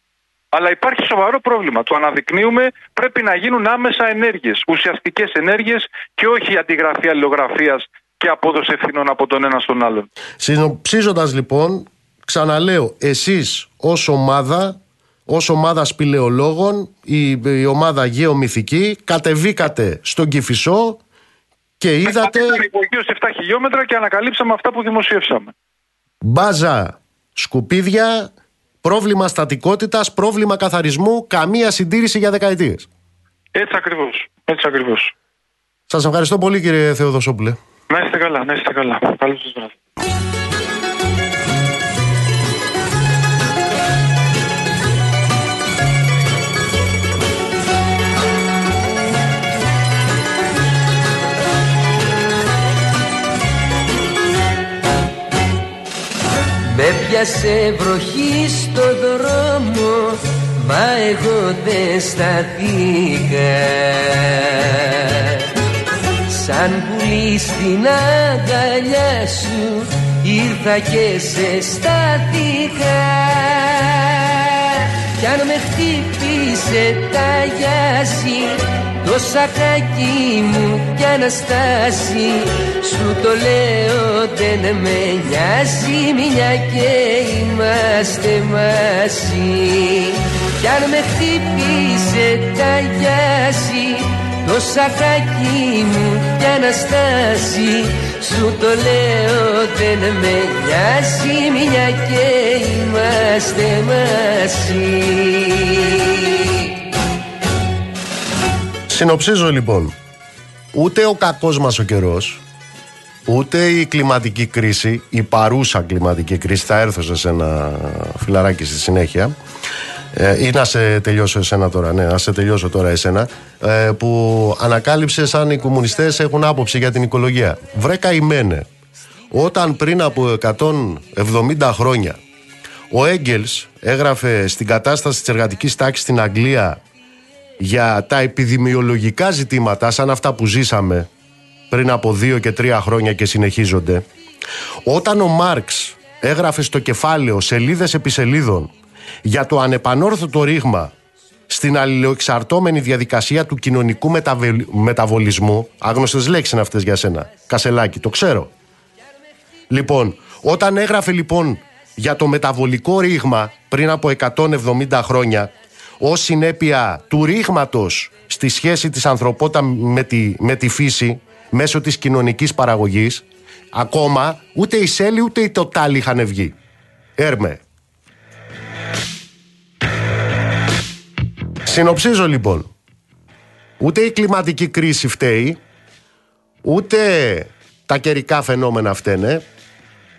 Αλλά υπάρχει σοβαρό πρόβλημα. Το αναδεικνύουμε. Πρέπει να γίνουν άμεσα ενέργειες, ουσιαστικές ενέργειες και όχι αντιγραφή αλληλογραφίας και απόδοση ευθυνών από τον ένα στον άλλον. Συνοψίζοντας λοιπόν, ξαναλέω, εσείς ως ομάδα, ως ομάδα σπηλαιολόγων, η, η ομάδα γεωμυθική, κατεβήκατε στον Κηφισό και είδατε Ήταν υπογείο σε 7 χιλιόμετρα και ανακαλύψαμε αυτά που δημοσιεύσαμε. μπάζα σκουπίδια, πρόβλημα στατικότητας, πρόβλημα καθαρισμού, καμία συντήρηση για δεκαετίες. Έτσι ακριβώς. Έτσι ακριβώς. Σας ευχαριστώ πολύ κύριε Θεοδοσόπουλε. Να είστε καλά, να είστε καλά. Καλό σας βράδυ. Με πιάσε βροχή στο δρόμο Μα εγώ δεν σταθήκα. Σαν πουλί στην αγκαλιά σου Ήρθα και σε στάθηκα. Κι αν με χτύπησε τα γιάση Το σακάκι μου κι αναστάσει Σου το λέω δεν με νοιάζει Μια και είμαστε μαζί. Κι αν με χτύπησε τα γιάση το σακάκι μου κι αναστάσει Σου το λέω δεν με νοιάζει Μια και είμαστε μαζί. Συνοψίζω λοιπόν, ούτε ο κακός μας ο καιρός, ούτε η κλιματική κρίση, η παρούσα κλιματική κρίση, θα έρθω σε ένα φιλαράκι στη συνέχεια, ε, ή να σε τελειώσω εσένα τώρα, ναι, να σε τελειώσω τώρα εσένα, ε, που ανακάλυψε σαν οι κομμουνιστές έχουν άποψη για την οικολογία. Βρε καημένε, όταν πριν από 170 χρόνια ο Έγγελς έγραφε στην κατάσταση της εργατικής τάξης στην Αγγλία για τα επιδημιολογικά ζητήματα σαν αυτά που ζήσαμε πριν από δύο και τρία χρόνια και συνεχίζονται όταν ο Μάρξ έγραφε στο κεφάλαιο σελίδες επί σελίδων για το ανεπανόρθωτο ρήγμα στην αλληλοεξαρτώμενη διαδικασία του κοινωνικού μεταβε- μεταβολισμού άγνωστες λέξεις είναι αυτές για σένα Κασελάκη, το ξέρω Λοιπόν, όταν έγραφε λοιπόν για το μεταβολικό ρήγμα πριν από 170 χρόνια ως συνέπεια του ρήγματος στη σχέση της ανθρωπότητα με τη, με τη φύση μέσω της κοινωνικής παραγωγής ακόμα ούτε η Σέλη ούτε η Τοτάλη είχαν βγει. Έρμε. Συνοψίζω λοιπόν. Ούτε η κλιματική κρίση φταίει, ούτε τα καιρικά φαινόμενα φταίνε,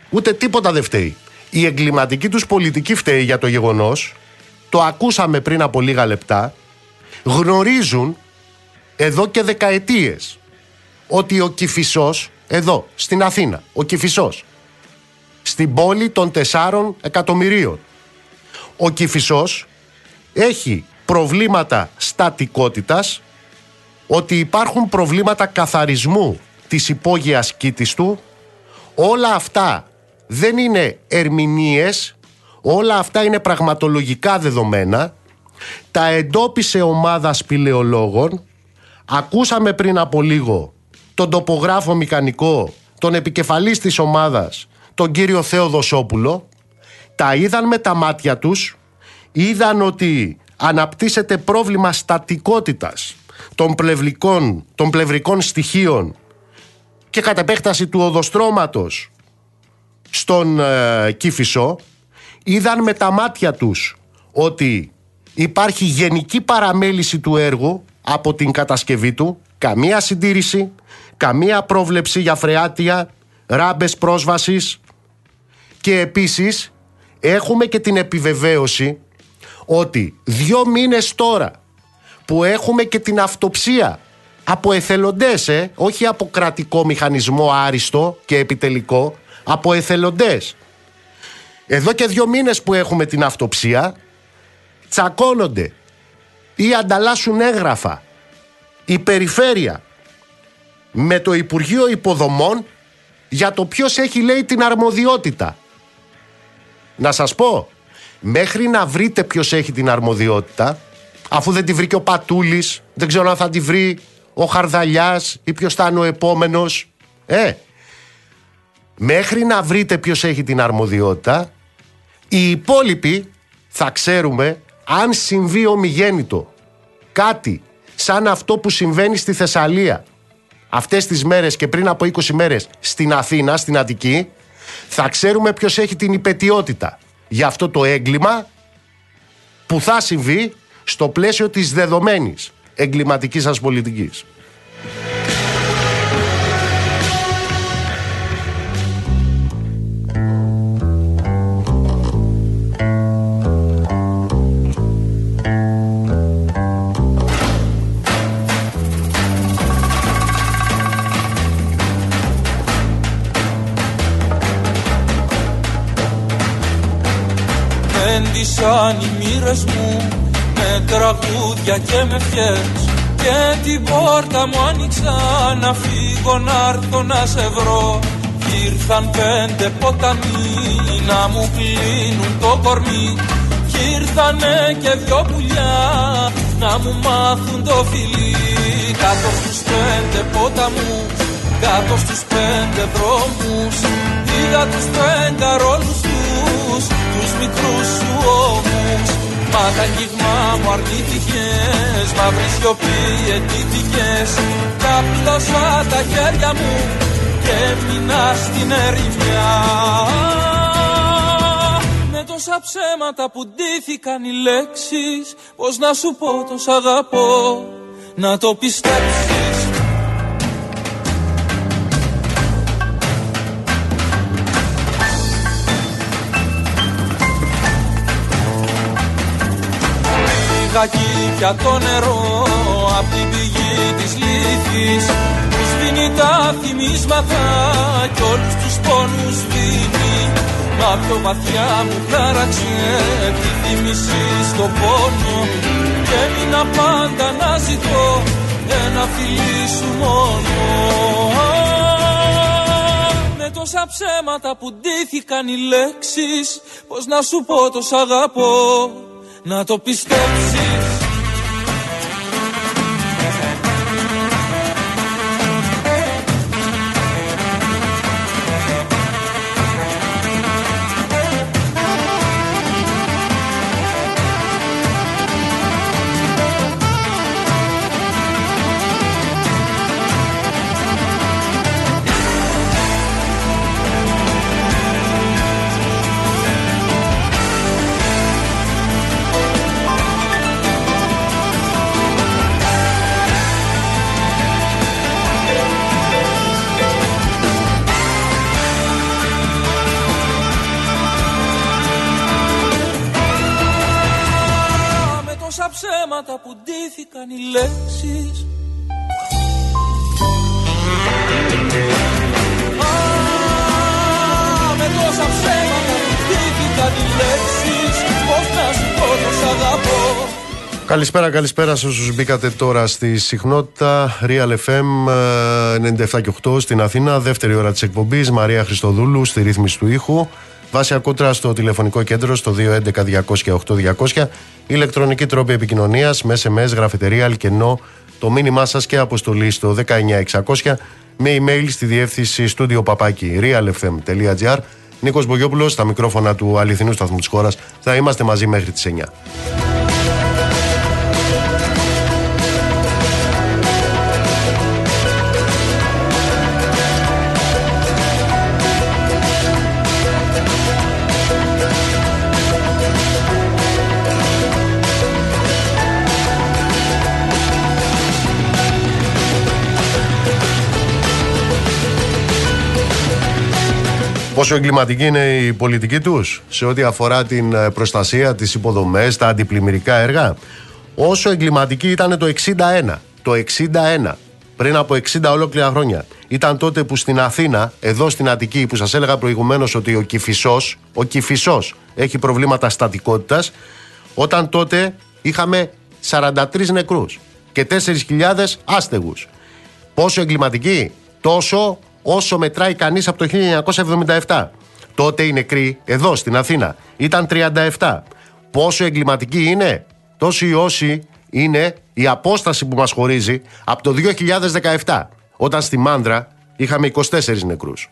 ούτε τίποτα δεν φταίει. Η εγκληματική τους πολιτική φταίει για το γεγονός, το ακούσαμε πριν από λίγα λεπτά, γνωρίζουν εδώ και δεκαετίες ότι ο Κηφισός, εδώ στην Αθήνα, ο Κηφισός, στην πόλη των τεσσάρων εκατομμυρίων, ο Κηφισός έχει προβλήματα στατικότητας, ότι υπάρχουν προβλήματα καθαρισμού της υπόγειας κήτης του, όλα αυτά δεν είναι ερμηνείες, όλα αυτά είναι πραγματολογικά δεδομένα, τα εντόπισε ομάδα σπηλαιολόγων, ακούσαμε πριν από λίγο τον τοπογράφο μηχανικό, τον επικεφαλής της ομάδας, τον κύριο Θέο Δοσόπουλο, τα είδαν με τα μάτια τους, είδαν ότι αναπτύσσεται πρόβλημα στατικότητας των πλευρικών, των πλευρικών στοιχείων και κατ' επέκταση του οδοστρώματος στον ε, Κύφισο είδαν με τα μάτια τους ότι υπάρχει γενική παραμέληση του έργου από την κατασκευή του, καμία συντήρηση, καμία πρόβλεψη για φρεάτια, ράμπες πρόσβασης και επίσης έχουμε και την επιβεβαίωση ότι δύο μήνες τώρα που έχουμε και την αυτοψία από εθελοντές, ε, όχι από κρατικό μηχανισμό άριστο και επιτελικό, από εθελοντές. Εδώ και δύο μήνες που έχουμε την αυτοψία, τσακώνονται ή ανταλλάσσουν έγγραφα η περιφέρεια με το Υπουργείο Υποδομών για το ποιος έχει λέει την αρμοδιότητα. Να σας πω, μέχρι να βρείτε ποιος έχει την αρμοδιότητα, αφού δεν τη βρήκε ο Πατούλης, δεν ξέρω αν θα τη βρει ο Χαρδαλιάς ή ποιος θα είναι ο επόμενος. Ε, μέχρι να βρείτε ποιος έχει την αρμοδιότητα, οι υπόλοιποι θα ξέρουμε αν συμβεί ομιγέννητο κάτι σαν αυτό που συμβαίνει στη Θεσσαλία αυτές τις μέρες και πριν από 20 μέρες στην Αθήνα, στην Αττική, θα ξέρουμε ποιος έχει την υπετιότητα για αυτό το έγκλημα που θα συμβεί στο πλαίσιο της δεδομένης εγκληματικής σας πολιτικής. Έντυσαν οι μοίρες μου με τραγούδια και με φιές και την πόρτα μου άνοιξα να φύγω να έρθω να σε βρω. Ήρθαν πέντε ποταμοί να μου κλείνουν το κορμί. Κι ήρθανε και δυο πουλιά να μου μάθουν το φιλί. Κάτω στους πέντε ποταμούς, κάτω στους πέντε δρόμους Είδα τους πέντε ρόλους τους, τους μικρούς σου ώμους. Μα τα αγγίγμα μου αρνήθηκες Μαύρη σιωπή αιτήθηκες Κάπλωσα τα χέρια μου Και έμεινα στην ερημιά. Με τόσα ψέματα που ντύθηκαν οι λέξεις Πώς να σου πω το αγαπώ. Να το πιστέψεις Πήγα πια το νερό απ' την πηγή της λύθης. Που σβήνει τα θυμίσματα κι όλους τους πόνους σβήνει Μα πιο βαθιά μου χάραξε τη θύμηση στο πόνο. Και έμεινα πάντα να ζητώ ένα φιλί σου μόνο. Με τόσα ψέματα που ντύθηκαν οι λέξεις Πώς να σου πω το σ' αγαπώ να το πιστέψεις Καλησπέρα, καλησπέρα σε όσους μπήκατε τώρα στη συχνότητα Real FM 97 και 8 στην Αθήνα, δεύτερη ώρα της εκπομπής Μαρία Χριστοδούλου στη ρύθμιση του ήχου Βάσια Κούτρα στο τηλεφωνικό κέντρο στο 211-200-8200. Ηλεκτρονική τρόπη επικοινωνίας με SMS, γραφετερία, αλκενό, το μήνυμά σας και αποστολή στο 19600 με email στη διεύθυνση στούντιο παπάκι realfm.gr. Νίκος Μπογιόπουλος στα μικρόφωνα του αληθινού σταθμού της χώρας. Θα είμαστε μαζί μέχρι τις 9. Πόσο εγκληματική είναι η πολιτική τους σε ό,τι αφορά την ε, προστασία, τις υποδομές, τα αντιπλημμυρικά έργα. Όσο εγκληματική ήταν το 61. Το 61 πριν από 60 ολόκληρα χρόνια. Ήταν τότε που στην Αθήνα, εδώ στην Αττική, που σας έλεγα προηγουμένως ότι ο Κηφισός, ο Κηφισός έχει προβλήματα στατικότητας, όταν τότε είχαμε 43 νεκρούς και 4.000 άστεγους. Πόσο εγκληματική, τόσο όσο μετράει κανείς από το 1977. Τότε οι νεκροί, εδώ στην Αθήνα, ήταν 37. Πόσο εγκληματική είναι, τόσο ή όσοι είναι η απόσταση που μας χωρίζει από το 2017, όταν στη Μάνδρα είχαμε 24 νεκρούς.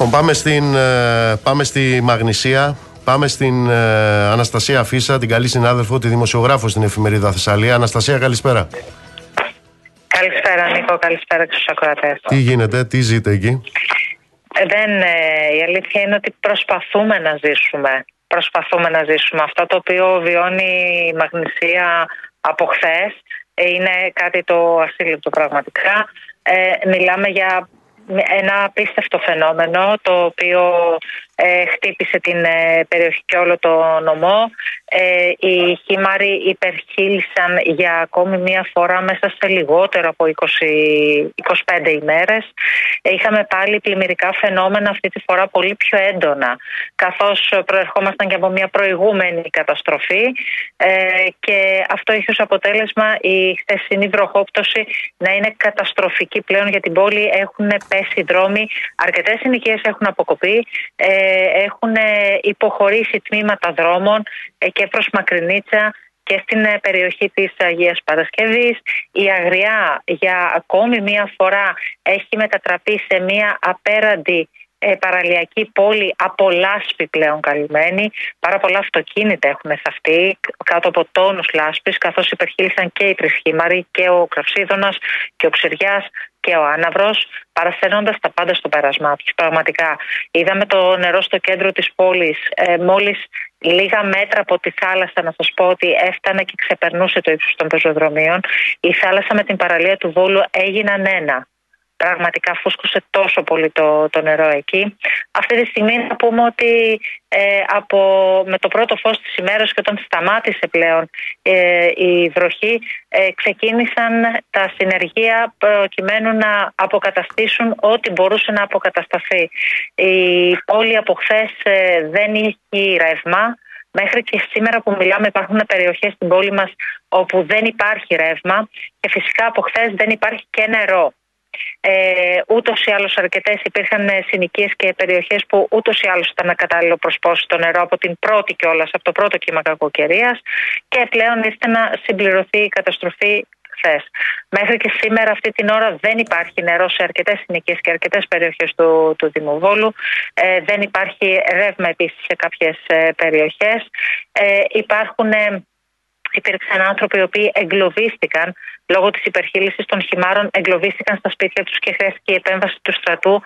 Λοιπόν, πάμε, στην, ε, πάμε στη Μαγνησία, πάμε στην ε, Αναστασία Φίσα, την καλή συνάδελφο, τη δημοσιογράφο στην εφημερίδα Θεσσαλία. Αναστασία, καλησπέρα. Καλησπέρα Νίκο, καλησπέρα και στους ακροατές. Τι γίνεται, τι ζείτε εκεί; Ε, δεν, ε, η αλήθεια είναι ότι προσπαθούμε να ζήσουμε. Προσπαθούμε να ζήσουμε. Αυτό το οποίο βιώνει η Μαγνησία από χθες είναι κάτι το ασύλληπτο πραγματικά. Ε, μιλάμε για ένα απίστευτο φαινόμενο το οποίο ε, χτύπησε την ε, περιοχή και όλο το νομό. Ε, οι χήμαροι υπερχείλησαν για ακόμη μία φορά μέσα σε λιγότερο από 20, 25 ημέρες. Ε, είχαμε πάλι πλημμυρικά φαινόμενα αυτή τη φορά πολύ πιο έντονα καθώς προερχόμασταν και από μία προηγούμενη καταστροφή ε, και αυτό είχε ως αποτέλεσμα η χθεσινή βροχόπτωση να είναι καταστροφική πλέον για την πόλη. Έχουν πέσει δρόμοι, αρκετές συνοικίες έχουν αποκοπεί έχουν υποχωρήσει τμήματα δρόμων ε, και προς Μακρινίτσα και στην ε, περιοχή της Αγίας Παρασκευής. Η Αγριά για ακόμη μία φορά έχει μετατραπεί σε μία απέραντη ε, παραλιακή πόλη από λάσπη πλέον καλυμμένη. Πάρα πολλά αυτοκίνητα έχουν θαυτεί κάτω από τόνους λάσπης, καθώς υπερχείλησαν και οι Τρισχήμαροι και ο Κραυσίδωνας και ο Ξηριά και ο Άναυρος, παρασθενώντας τα πάντα στο πέρασμά τους. Πραγματικά, είδαμε το νερό στο κέντρο της πόλης ε, μόλις λίγα μέτρα από τη θάλασσα, να σας πω ότι έφτανε και ξεπερνούσε το ύψος των πεζοδρομίων. Η θάλασσα με την παραλία του Βόλου έγιναν ένα πραγματικά φούσκωσε τόσο πολύ το, το νερό εκεί. Αυτή τη στιγμή να πούμε ότι ε, από, με το πρώτο φως της ημέρας και όταν σταμάτησε πλέον ε, η βροχή ε, ξεκίνησαν τα συνεργεία προκειμένου να αποκαταστήσουν ό,τι μπορούσε να αποκατασταθεί. Η πόλη από χθες δεν είχε ρεύμα. Μέχρι και σήμερα που μιλάμε υπάρχουν περιοχές στην πόλη μας όπου δεν υπάρχει ρεύμα και φυσικά από χθες δεν υπάρχει και νερό. Ε, ούτως ή άλλως, αρκετές υπήρχαν ε, συνοικίες και περιοχές που ούτως ή άλλως ήταν ακατάλληλο προσπόσει το νερό από την πρώτη κιόλας, από το πρώτο κύμα κακοκαιρίας. Και πλέον ήρθε να συμπληρωθεί η καταστροφή χθες. Μέχρι και σήμερα, αυτή την ώρα, δεν υπάρχει νερό σε αρκετές συνοικίες και αρκετές περιοχές του, του Δημοβόλου. Ε, δεν υπάρχει ρεύμα επίσης σε κάποιες περιοχές. Ε, υπάρχουν υπήρξαν άνθρωποι οι οποίοι εγκλωβίστηκαν λόγω της υπερχείλησης των χυμάρων, εγκλωβίστηκαν στα σπίτια τους και χρειάστηκε η επέμβαση του στρατού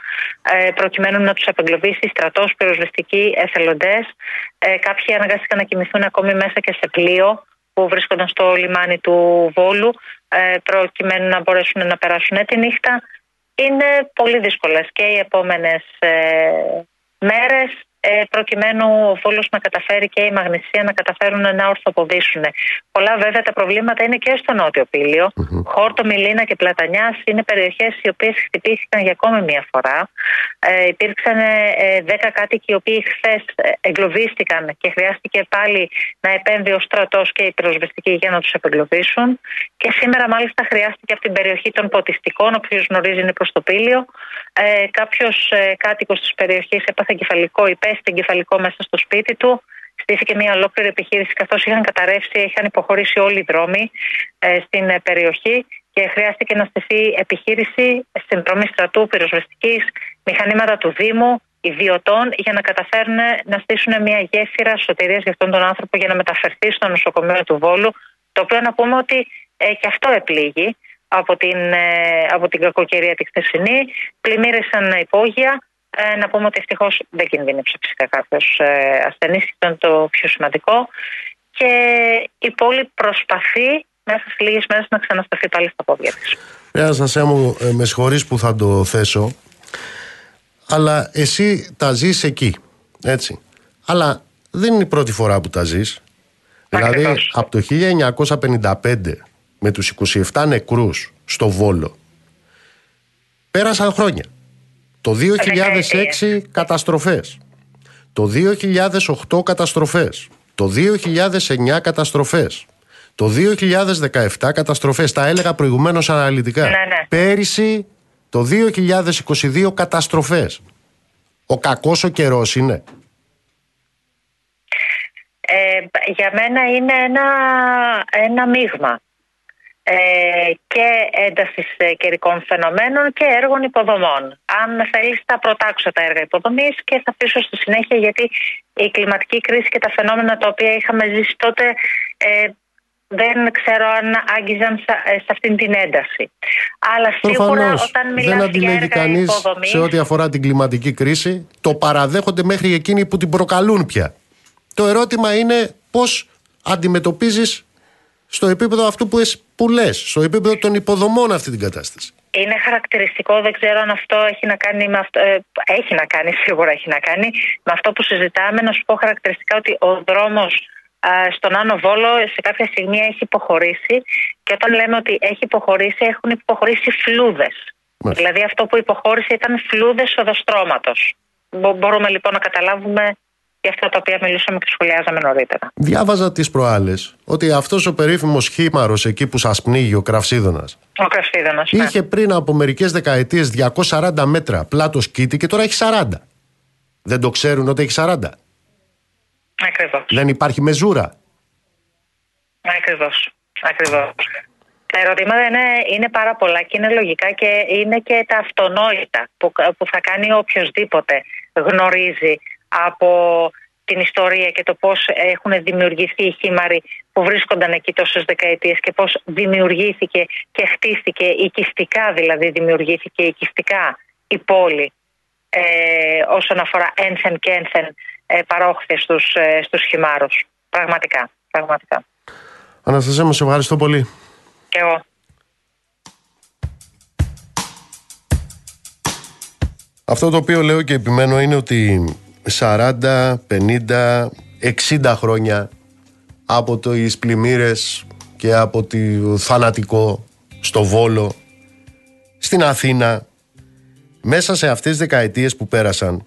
ε, προκειμένου να τους απεγκλωβίσει στρατός, πυροσβεστικοί, εθελοντές. Ε, κάποιοι αναγκάστηκαν να κοιμηθούν ακόμη μέσα και σε πλοίο που βρίσκονταν στο λιμάνι του Βόλου ε, προκειμένου να μπορέσουν να περάσουν τη νύχτα. Είναι πολύ δύσκολες και οι επόμενες μέρες ε, προκειμένου ο Βόλος να καταφέρει και η Μαγνησία να καταφέρουν να ορθοποδήσουν. Πολλά βέβαια τα προβλήματα είναι και στο νότιο πύλιο. Mm-hmm. Χόρτο, Μιλίνα και Πλατανιάς είναι περιοχές οι οποίες χτυπήθηκαν για ακόμη μία φορά. Ε, υπήρξαν ε, 10 κάτοικοι οι οποίοι χθες ε, εγκλωβίστηκαν και χρειάστηκε πάλι να επέμβει ο στρατός και οι πυροσβεστικοί για να τους επεγκλωβίσουν. Και σήμερα μάλιστα χρειάστηκε από την περιοχή των Ποτιστικών, όποιος γνωρίζει είναι προς το πύλιο. Ε, Κάποιος ε, κάτοικος της περιοχής έπαθε κεφαλικό υπέ πέσει εγκεφαλικό μέσα στο σπίτι του. Στήθηκε μια ολόκληρη επιχείρηση καθώς είχαν καταρρεύσει, είχαν υποχωρήσει όλοι οι δρόμοι ε, στην ε, περιοχή και χρειάστηκε να στηθεί επιχείρηση στην δρομή στρατού, πυροσβεστικής, μηχανήματα του Δήμου, ιδιωτών για να καταφέρουν να στήσουν μια γέφυρα σωτηρίας για αυτόν τον άνθρωπο για να μεταφερθεί στο νοσοκομείο του Βόλου. Το οποίο να πούμε ότι ε, και αυτό επλήγει από την, ε, από την κακοκαιρία τη χθεσινή. Πλημμύρισαν υπόγεια, ε, να πούμε ότι ευτυχώς δεν κινδύνεψε φυσικά κάποιος ε, ασθενής, ήταν το πιο σημαντικό. και η πόλη προσπαθεί μέσα σε λίγες μέρες να ξανασταθεί πάλι στα πόδια της. Ρέα μου, ε, με συγχωρείς που θα το θέσω, αλλά εσύ τα ζεις εκεί, έτσι. Αλλά δεν είναι η πρώτη φορά που τα ζεις. Δηλαδή, από το 1955 με τους 27 νεκρούς στο Βόλο, πέρασαν χρόνια. Το 2006 καταστροφές. Το 2008 καταστροφές. Το 2009 καταστροφές. Το 2017 καταστροφές. Τα έλεγα προηγουμένως αναλυτικά. Ναι, ναι. Πέρυσι το 2022 καταστροφές. Ο κακός ο καιρός είναι. Ε, για μένα είναι ένα, ένα μείγμα ε, και έντασης καιρικών φαινομένων και έργων υποδομών. Αν θέλεις, θα προτάξω τα έργα υποδομής και θα αφήσω στη συνέχεια γιατί η κλιματική κρίση και τα φαινόμενα τα οποία είχαμε ζήσει τότε ε, δεν ξέρω αν άγγιζαν ε, σε αυτήν την ένταση. Αλλά σίγουρα Προφανώς, όταν μιλάς δεν για αντιλέγει έργα κανείς υποδομής, σε ό,τι αφορά την κλιματική κρίση. Το παραδέχονται μέχρι εκείνοι που την προκαλούν πια. Το ερώτημα είναι πώς αντιμετωπίζεις στο επίπεδο αυτού που, εσ- που λες, στο επίπεδο των υποδομών αυτή την κατάσταση. Είναι χαρακτηριστικό, δεν ξέρω αν αυτό έχει να κάνει με αυτό. ε, έχει να κάνει, σίγουρα έχει να κάνει με αυτό που συζητάμε. Να σου πω χαρακτηριστικά ότι ο δρόμος στον Άνω Βόλο σε κάποια στιγμή έχει υποχωρήσει. Και όταν λέμε ότι έχει υποχωρήσει, έχουν υποχωρήσει φλούδες. Μάλιστα. Δηλαδή αυτό που υποχώρησε ήταν φλούδες οδοστρώματος. Μπορούμε λοιπόν να καταλάβουμε για αυτά τα οποία μιλούσαμε και σχολιάζαμε νωρίτερα. Διάβαζα τις προάλλες ότι αυτός ο περίφημος χήμαρος εκεί που σας πνίγει ο Κραυσίδωνας Ο Κραυσίδωνας, ναι. είχε πριν από μερικές δεκαετίες 240 μέτρα πλάτος κήτη και τώρα έχει 40. Δεν το ξέρουν ότι έχει 40. Ακριβώς. Δεν υπάρχει μεζούρα. Ακριβώς. Ακριβώς. Τα ερωτήματα είναι, είναι πάρα πολλά και είναι λογικά και είναι και τα αυτονόητα που, που θα κάνει οποιοδήποτε γνωρίζει από την ιστορία και το πώς έχουν δημιουργηθεί οι χήμαροι που βρίσκονταν εκεί τόσες δεκαετίες και πώς δημιουργήθηκε και χτίστηκε οικιστικά δηλαδή δημιουργήθηκε οικιστικά η πόλη ε, όσον αφορά ένθεν και ένθεν ε, παρόχθες στους, ε, στους χυμάρους. Πραγματικά, πραγματικά. Αναστασία μου, σε ευχαριστώ πολύ. Και εγώ. Αυτό το οποίο λέω και επιμένω είναι ότι 40, 50, 60 χρόνια από το εις πλημμύρες και από το θανατικό στο Βόλο, στην Αθήνα, μέσα σε αυτές τις δεκαετίες που πέρασαν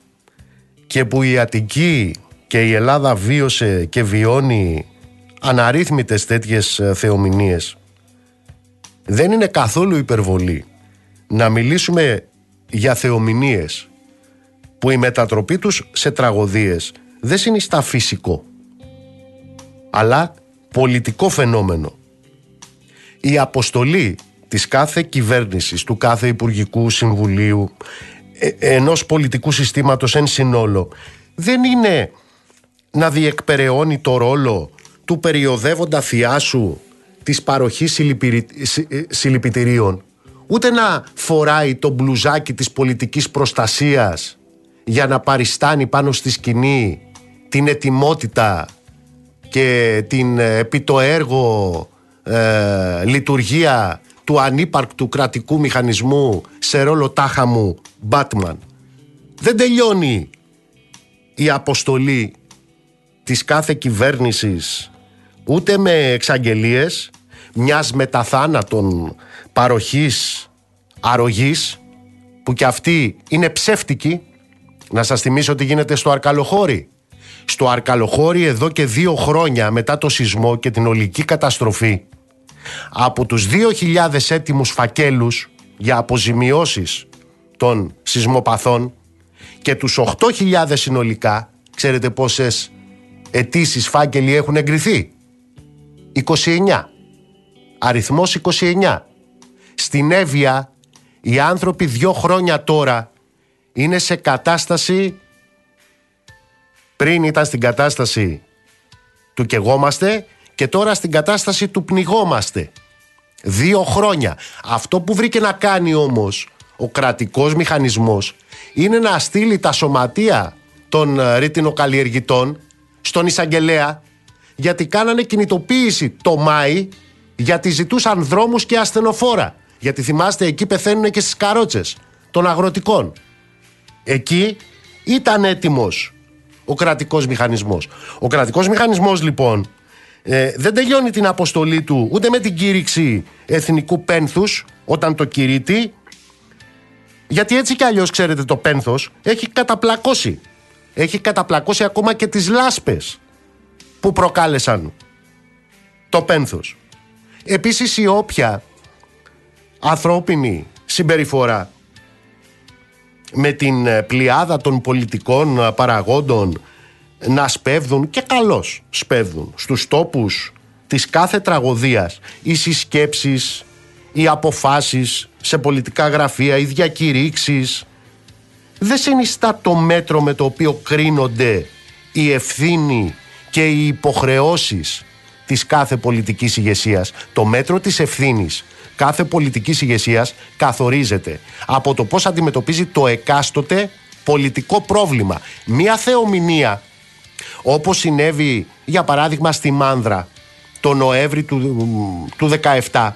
και που η Αττική και η Ελλάδα βίωσε και βιώνει αναρρύθμιτες τέτοιες ε, θεομηνίες δεν είναι καθόλου υπερβολή να μιλήσουμε για θεομηνίες που η μετατροπή τους σε τραγωδίες δεν συνιστά φυσικό αλλά πολιτικό φαινόμενο. Η αποστολή της κάθε κυβέρνησης, του κάθε Υπουργικού Συμβουλίου, ε, ενός πολιτικού συστήματος εν συνόλο, δεν είναι να διεκπεραιώνει το ρόλο του περιοδεύοντα θειάσου της παροχής συλληπιρι- συ- ε, συλληπιτηρίων, ούτε να φοράει το μπλουζάκι της πολιτικής προστασίας για να παριστάνει πάνω στη σκηνή την ετοιμότητα και την ε, επί το έργο ε, λειτουργία του ανύπαρκτου κρατικού μηχανισμού σε ρόλο τάχα μου Batman. Δεν τελειώνει η αποστολή της κάθε κυβέρνησης ούτε με εξαγγελίες μιας μεταθάνατον παροχής αρρωγής που κι αυτή είναι ψεύτικη να σας θυμίσω τι γίνεται στο Αρκαλοχώρι. Στο Αρκαλοχώρι εδώ και δύο χρόνια μετά το σεισμό και την ολική καταστροφή από τους 2.000 έτοιμους φακέλους για αποζημιώσεις των σεισμοπαθών και τους 8.000 συνολικά ξέρετε πόσες αιτήσεις φάκελοι έχουν εγκριθεί; 29 αριθμός 29 στην Εύβοια οι άνθρωποι δύο χρόνια τώρα είναι σε κατάσταση πριν ήταν στην κατάσταση του κεγόμαστε και τώρα στην κατάσταση του πνιγόμαστε. Δύο χρόνια. Αυτό που βρήκε να κάνει όμως ο κρατικός μηχανισμός είναι να στείλει τα σωματεία των ε, ρήτινοκαλλιεργητών στον εισαγγελέα γιατί κάνανε κινητοποίηση το Μάη γιατί ζητούσαν δρόμους και ασθενοφόρα. Γιατί θυμάστε εκεί πεθαίνουν και στις καρότσες των αγροτικών. Εκεί ήταν έτοιμος ο κρατικός μηχανισμός. Ο κρατικός μηχανισμός λοιπόν ε, δεν τελειώνει την αποστολή του ούτε με την κήρυξη εθνικού πένθους όταν το κηρύττει γιατί έτσι κι αλλιώς ξέρετε το πένθος έχει καταπλακώσει. Έχει καταπλακώσει ακόμα και τις λάσπες που προκάλεσαν το πένθος. Επίσης η όποια ανθρώπινη συμπεριφορά με την ε, πλειάδα των πολιτικών ε, παραγόντων να σπέβδουν και καλώς σπέβδουν στους τόπους της κάθε τραγωδίας οι συσκέψεις, οι αποφάσεις σε πολιτικά γραφεία, οι διακηρύξεις δεν συνιστά το μέτρο με το οποίο κρίνονται η ευθύνη και οι υποχρεώσεις της κάθε πολιτικής ηγεσίας. Το μέτρο της ευθύνης κάθε πολιτικής ηγεσία καθορίζεται από το πώς αντιμετωπίζει το εκάστοτε πολιτικό πρόβλημα. Μία θεομηνία όπως συνέβη για παράδειγμα στη Μάνδρα το Νοέμβρη του, του 17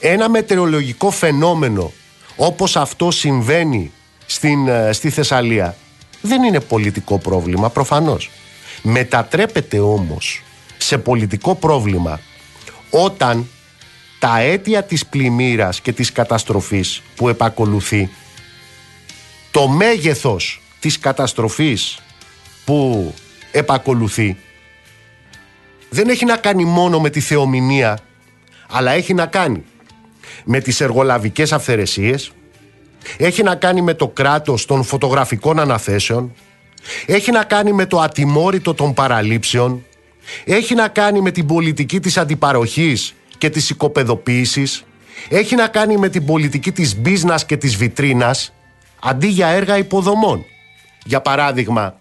ένα μετεωρολογικό φαινόμενο όπως αυτό συμβαίνει στην, ε, στη Θεσσαλία δεν είναι πολιτικό πρόβλημα προφανώς. Μετατρέπεται όμως σε πολιτικό πρόβλημα όταν τα αίτια της πλημμύρας και της καταστροφής που επακολουθεί το μέγεθος της καταστροφής που επακολουθεί δεν έχει να κάνει μόνο με τη θεομηνία αλλά έχει να κάνει με τις εργολαβικές αυθαιρεσίες έχει να κάνει με το κράτος των φωτογραφικών αναθέσεων έχει να κάνει με το ατιμόρυτο των παραλήψεων έχει να κάνει με την πολιτική της αντιπαροχής και της οικοπεδοποίησης έχει να κάνει με την πολιτική της μπίζνας και της βιτρίνας αντί για έργα υποδομών. Για παράδειγμα,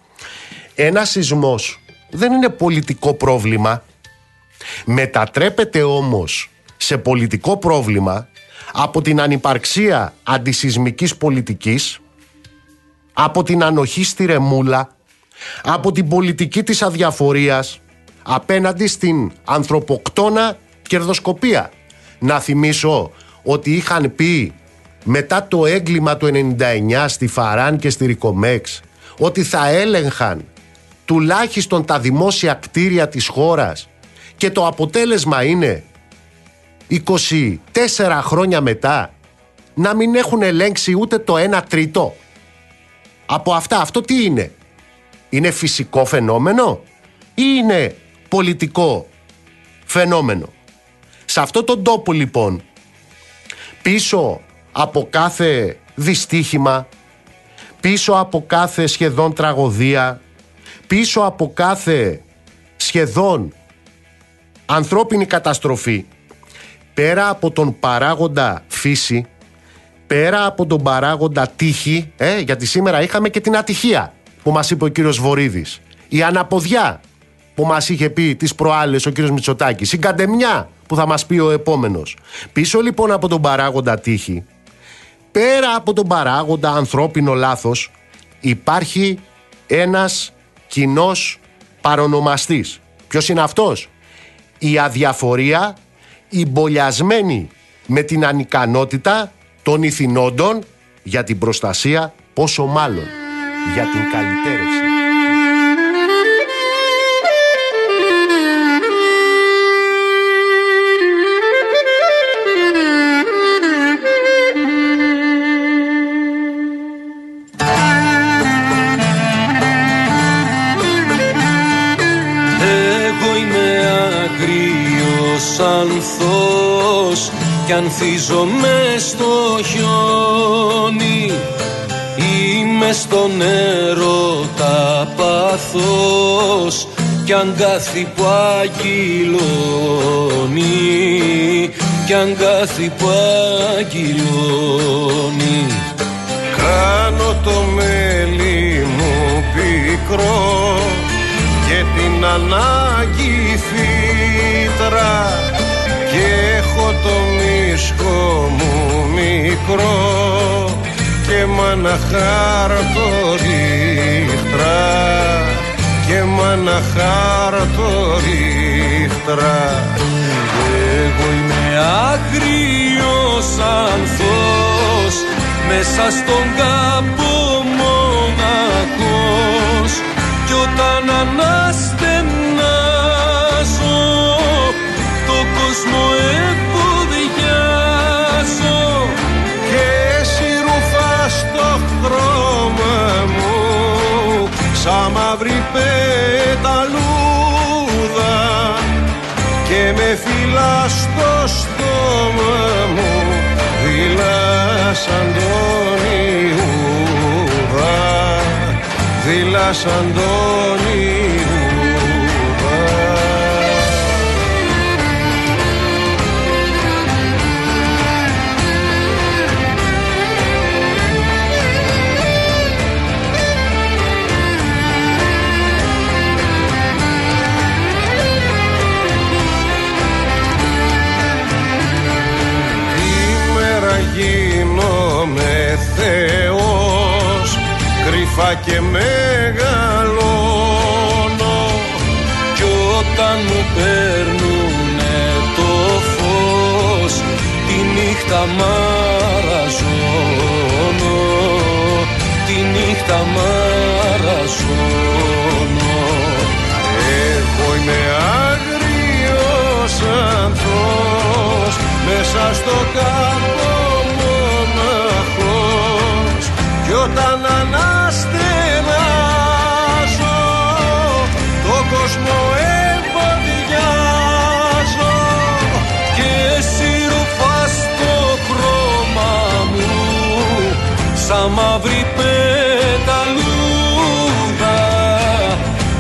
ένα σεισμός δεν είναι πολιτικό πρόβλημα, μετατρέπεται όμως σε πολιτικό πρόβλημα από την ανυπαρξία αντισυσμικής πολιτικής, από την ανοχή στη ρεμούλα, από την πολιτική της αδιαφορίας, απέναντι στην ανθρωποκτόνα κερδοσκοπία. Να θυμίσω ότι είχαν πει μετά το έγκλημα του 99 στη Φαράν και στη Ρικομέξ ότι θα έλεγχαν τουλάχιστον τα δημόσια κτίρια της χώρας και το αποτέλεσμα είναι 24 χρόνια μετά να μην έχουν ελέγξει ούτε το 1 τρίτο. Από αυτά αυτό τι είναι; Είναι φυσικό φαινόμενο ή είναι πολιτικό φαινόμενο; Σε αυτό τον τόπο λοιπόν πίσω από κάθε δυστύχημα, πίσω από κάθε σχεδόν τραγωδία, πίσω από κάθε σχεδόν ανθρώπινη καταστροφή, πέρα από τον παράγοντα φύση, πέρα από τον παράγοντα τύχη, ε, γιατί σήμερα είχαμε και την ατυχία που μας είπε ο κύριος Βορύδης, η αναποδιά που μας είχε πει τις προάλλες ο κύριος Μητσοτάκης, η καντεμιά που θα μας πει ο επόμενος. Πίσω λοιπόν από τον παράγοντα τύχη, πέρα από τον παράγοντα ανθρώπινο λάθος, υπάρχει ένας κοινός παρονομαστής. Ποιος είναι αυτός; Η αδιαφορία, η μπολιασμένη με την ανικανότητα των ηθινόντων για την προστασία, πόσο μάλλον για την καλυτέρευση. Ανθός κι ανθίζομαι στο χιόνι. Είμαι στο νερό τα πάθος κι αγκάθι που αγγυλώνει κι αγκάθι που αγγυλώνει Κάνω το μέλι μου πικρό και την ανάγκη φύτρα και έχω το μίσκο μου μικρό και μ' χάρτο ρίχτρα και μάνα χαρτορίχτρα Εγώ είμαι άγριος ανθός μέσα στον κάπο μοναχός. Κι όταν αναστενάζω το κόσμο σαν μαύρη πεταλούδα και με φυλά στο στόμα μου δειλά σαν τον Ιούδα δειλά σαν τον Ιούδα κρυφά και μεγαλώνω. Κι όταν μου παίρνουνε το φως τη νύχτα μαραζώνω. Τη νύχτα μαραζώνω. Εγώ είμαι άγριος ανθός μέσα στο κάπο μοναχός. Κι όταν αναστενάζω μαύρη πεταλούδα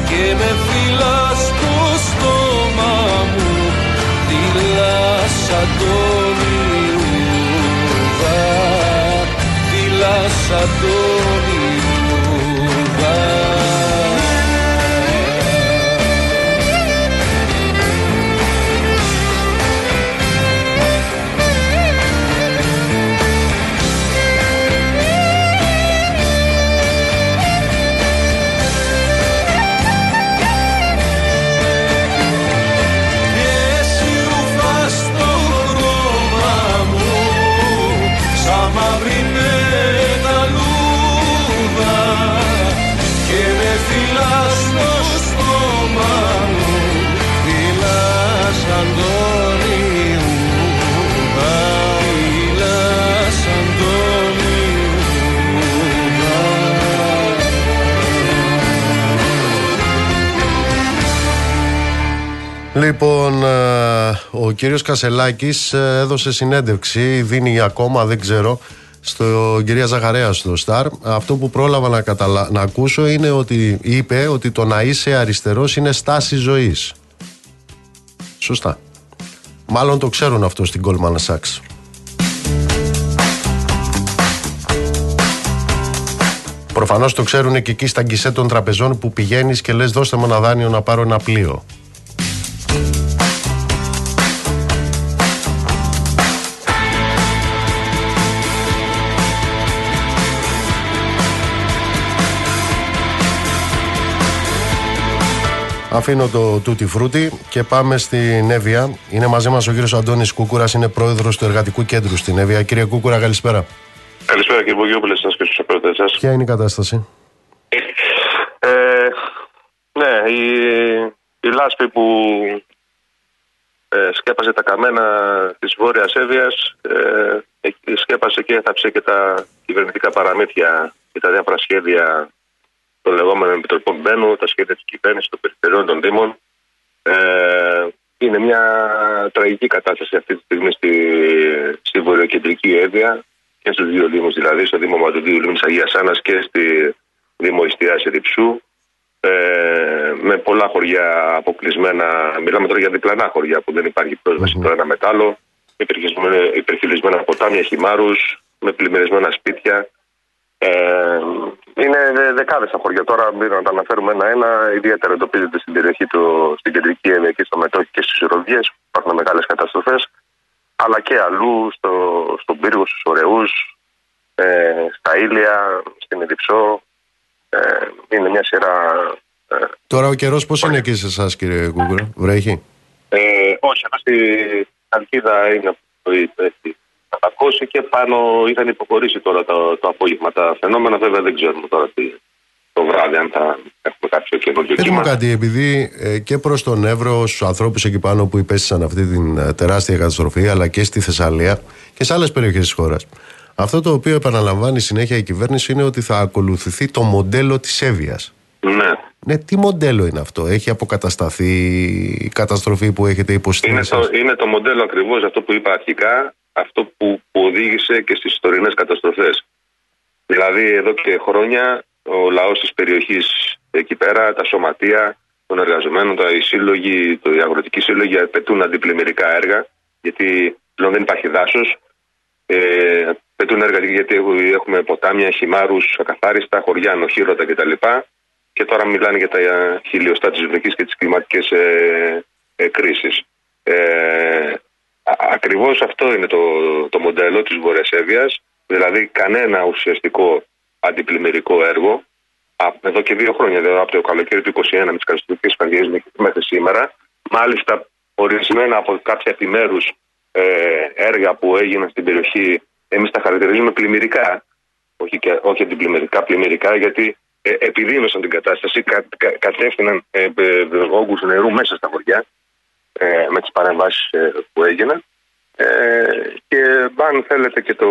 και με φυλάς στο στόμα μου δειλά σαν τον Ιούδα δειλά σαν τον Λοιπόν, ε, ο κύριος Κασελάκης ε, έδωσε συνέντευξη, δίνει ακόμα, δεν ξέρω, στο κυρία Ζαχαρέα στο Σταρ. Αυτό που πρόλαβα να, καταλα... να ακούσω είναι ότι είπε ότι το να είσαι αριστερός είναι στάση ζωής. Σωστά. Μάλλον το ξέρουν αυτό στην Goldman Sachs. Προφανώς το ξέρουν και εκεί στα γκισέ των τραπεζών που πηγαίνεις και λες δώστε μου ένα δάνειο να πάρω ένα πλοίο. Αφήνω το τούτι φρούτι και πάμε στην Εύβοια. Είναι μαζί μας ο κύριος Αντώνης Κούκουρας, είναι πρόεδρος του Εργατικού Κέντρου στην Εύβοια. Κύριε Κούκουρα, καλησπέρα. Καλησπέρα κύριε Μπογιόπουλε, σας και στους απέρωτες σας. Ποια είναι η κατάσταση, Ε, ναι, η, η λάσπη που ε, σκέπασε τα καμένα της Βόρειας Εύβοιας ε, ε, σκέπασε και έθαψε και τα κυβερνητικά παραμύθια και τα διάφορα σχέδια των λεγόμενων επιτροπών Μπένου, τα σχέδια της κυβέρνησης, των περιφερειών, των Δήμων. Ε, είναι μια τραγική κατάσταση αυτή τη στιγμή στη, στη βορειοκεντρική Εύβοια και στους δύο Δήμους δηλαδή, στο Δήμο Μαντουδίου Λίμνης Αγίας Άννας και στη Δήμο Ιστιάς Ερυψού. Ε, με πολλά χωριά αποκλεισμένα, μιλάμε τώρα για διπλανά χωριά που δεν υπάρχει πρόσβαση το ένα μετάλλο, υπερχειλισμένα ποτάμια, χυμάρους, με πλημμυρισμένα σπίτια. Ε, είναι δεκάδες τα χωριά. Τώρα μην να τα αναφέρουμε ένα-ένα. Ιδιαίτερα εντοπίζεται στην περιοχή του, στην κεντρική Εύβοια και στο Μετόχι και στις Ροδιέ. Υπάρχουν μεγάλες καταστροφές. Αλλά και αλλού, στο, στον πύργο, στους Ωρεού, ε, στα Ήλια, στην Εδιψό. Ε, είναι μια σειρά Ε, Τώρα ο καιρός πώς είναι εκεί σε εσάς, κύριε Κούγκουρα, βρέχει; ε, όχι, εδώ στη Καλκίδα είναι που έχει κατακώσει και πάνω είχαν υποχωρήσει τώρα το, το απόγευμα. Τα φαινόμενα βέβαια δεν ξέρουμε τώρα τι, το βράδυ αν θα έχουμε κάποιο καινούργιο Πείτε μου κύμα. κάτι, επειδή ε, και προς τον Εύρο, στους ανθρώπους εκεί πάνω που υπέστησαν αυτή την ε, τεράστια καταστροφή, αλλά και στη Θεσσαλία και σε άλλες περιοχές της χώρας. Αυτό το οποίο επαναλαμβάνει συνέχεια η κυβέρνηση είναι ότι θα ακολουθηθεί το μοντέλο της Εύβοιας. Ναι. Ναι, τι μοντέλο είναι αυτό, Έχει αποκατασταθεί η καταστροφή που έχετε υποστεί Είναι εσάς; το, είναι το μοντέλο ακριβώς αυτό που είπα αρχικά, αυτό που, που οδήγησε και στις τωρινές καταστροφές. Δηλαδή, εδώ και χρόνια ο λαός της περιοχής εκεί πέρα, τα σωματεία των εργαζομένων, τα, οι σύλλογοι, το, οι αγροτικοί σύλλογοι απαιτούν αντιπλημμυρικά έργα, γιατί πλέον δεν υπάρχει δάσος. Ε, πετούν έργα γιατί έχουμε- έχουμε ποτάμια, χυμάρους, ακαθάριστα, χωριά, νοχήρωτα κτλ. Και τώρα μιλάνε για τα ε, χιλιοστά της βροχής και τις κλιματικές ε, ε, κρίσεις. Ε, ακριβώς αυτό είναι το, το μοντέλο της Βόρειας Εύβοιας, δηλαδή κανένα ουσιαστικό αντιπλημμυρικό έργο. Α, εδώ και δύο χρόνια, δηλαδή από το καλοκαίρι του 2021 με τις καταστροφικές πανδημίες μέχρι- μέχρι σήμερα. Μάλιστα, ορισμένα από κάποια επιμέρους ε, έργα που έγιναν στην περιοχή, εμείς τα χαρακτηρίζουμε πλημμυρικά, όχι, και, όχι αντιπλημμυρικά, πλημμυρικά, γιατί ε, επιδίνωσαν την κατάσταση, κα, κα, κατεύθυναν ε, ε, όγκους νερού μέσα στα χωριά ε, με τις παρεμβάσεις ε, που έγιναν ε, και αν θέλετε και το,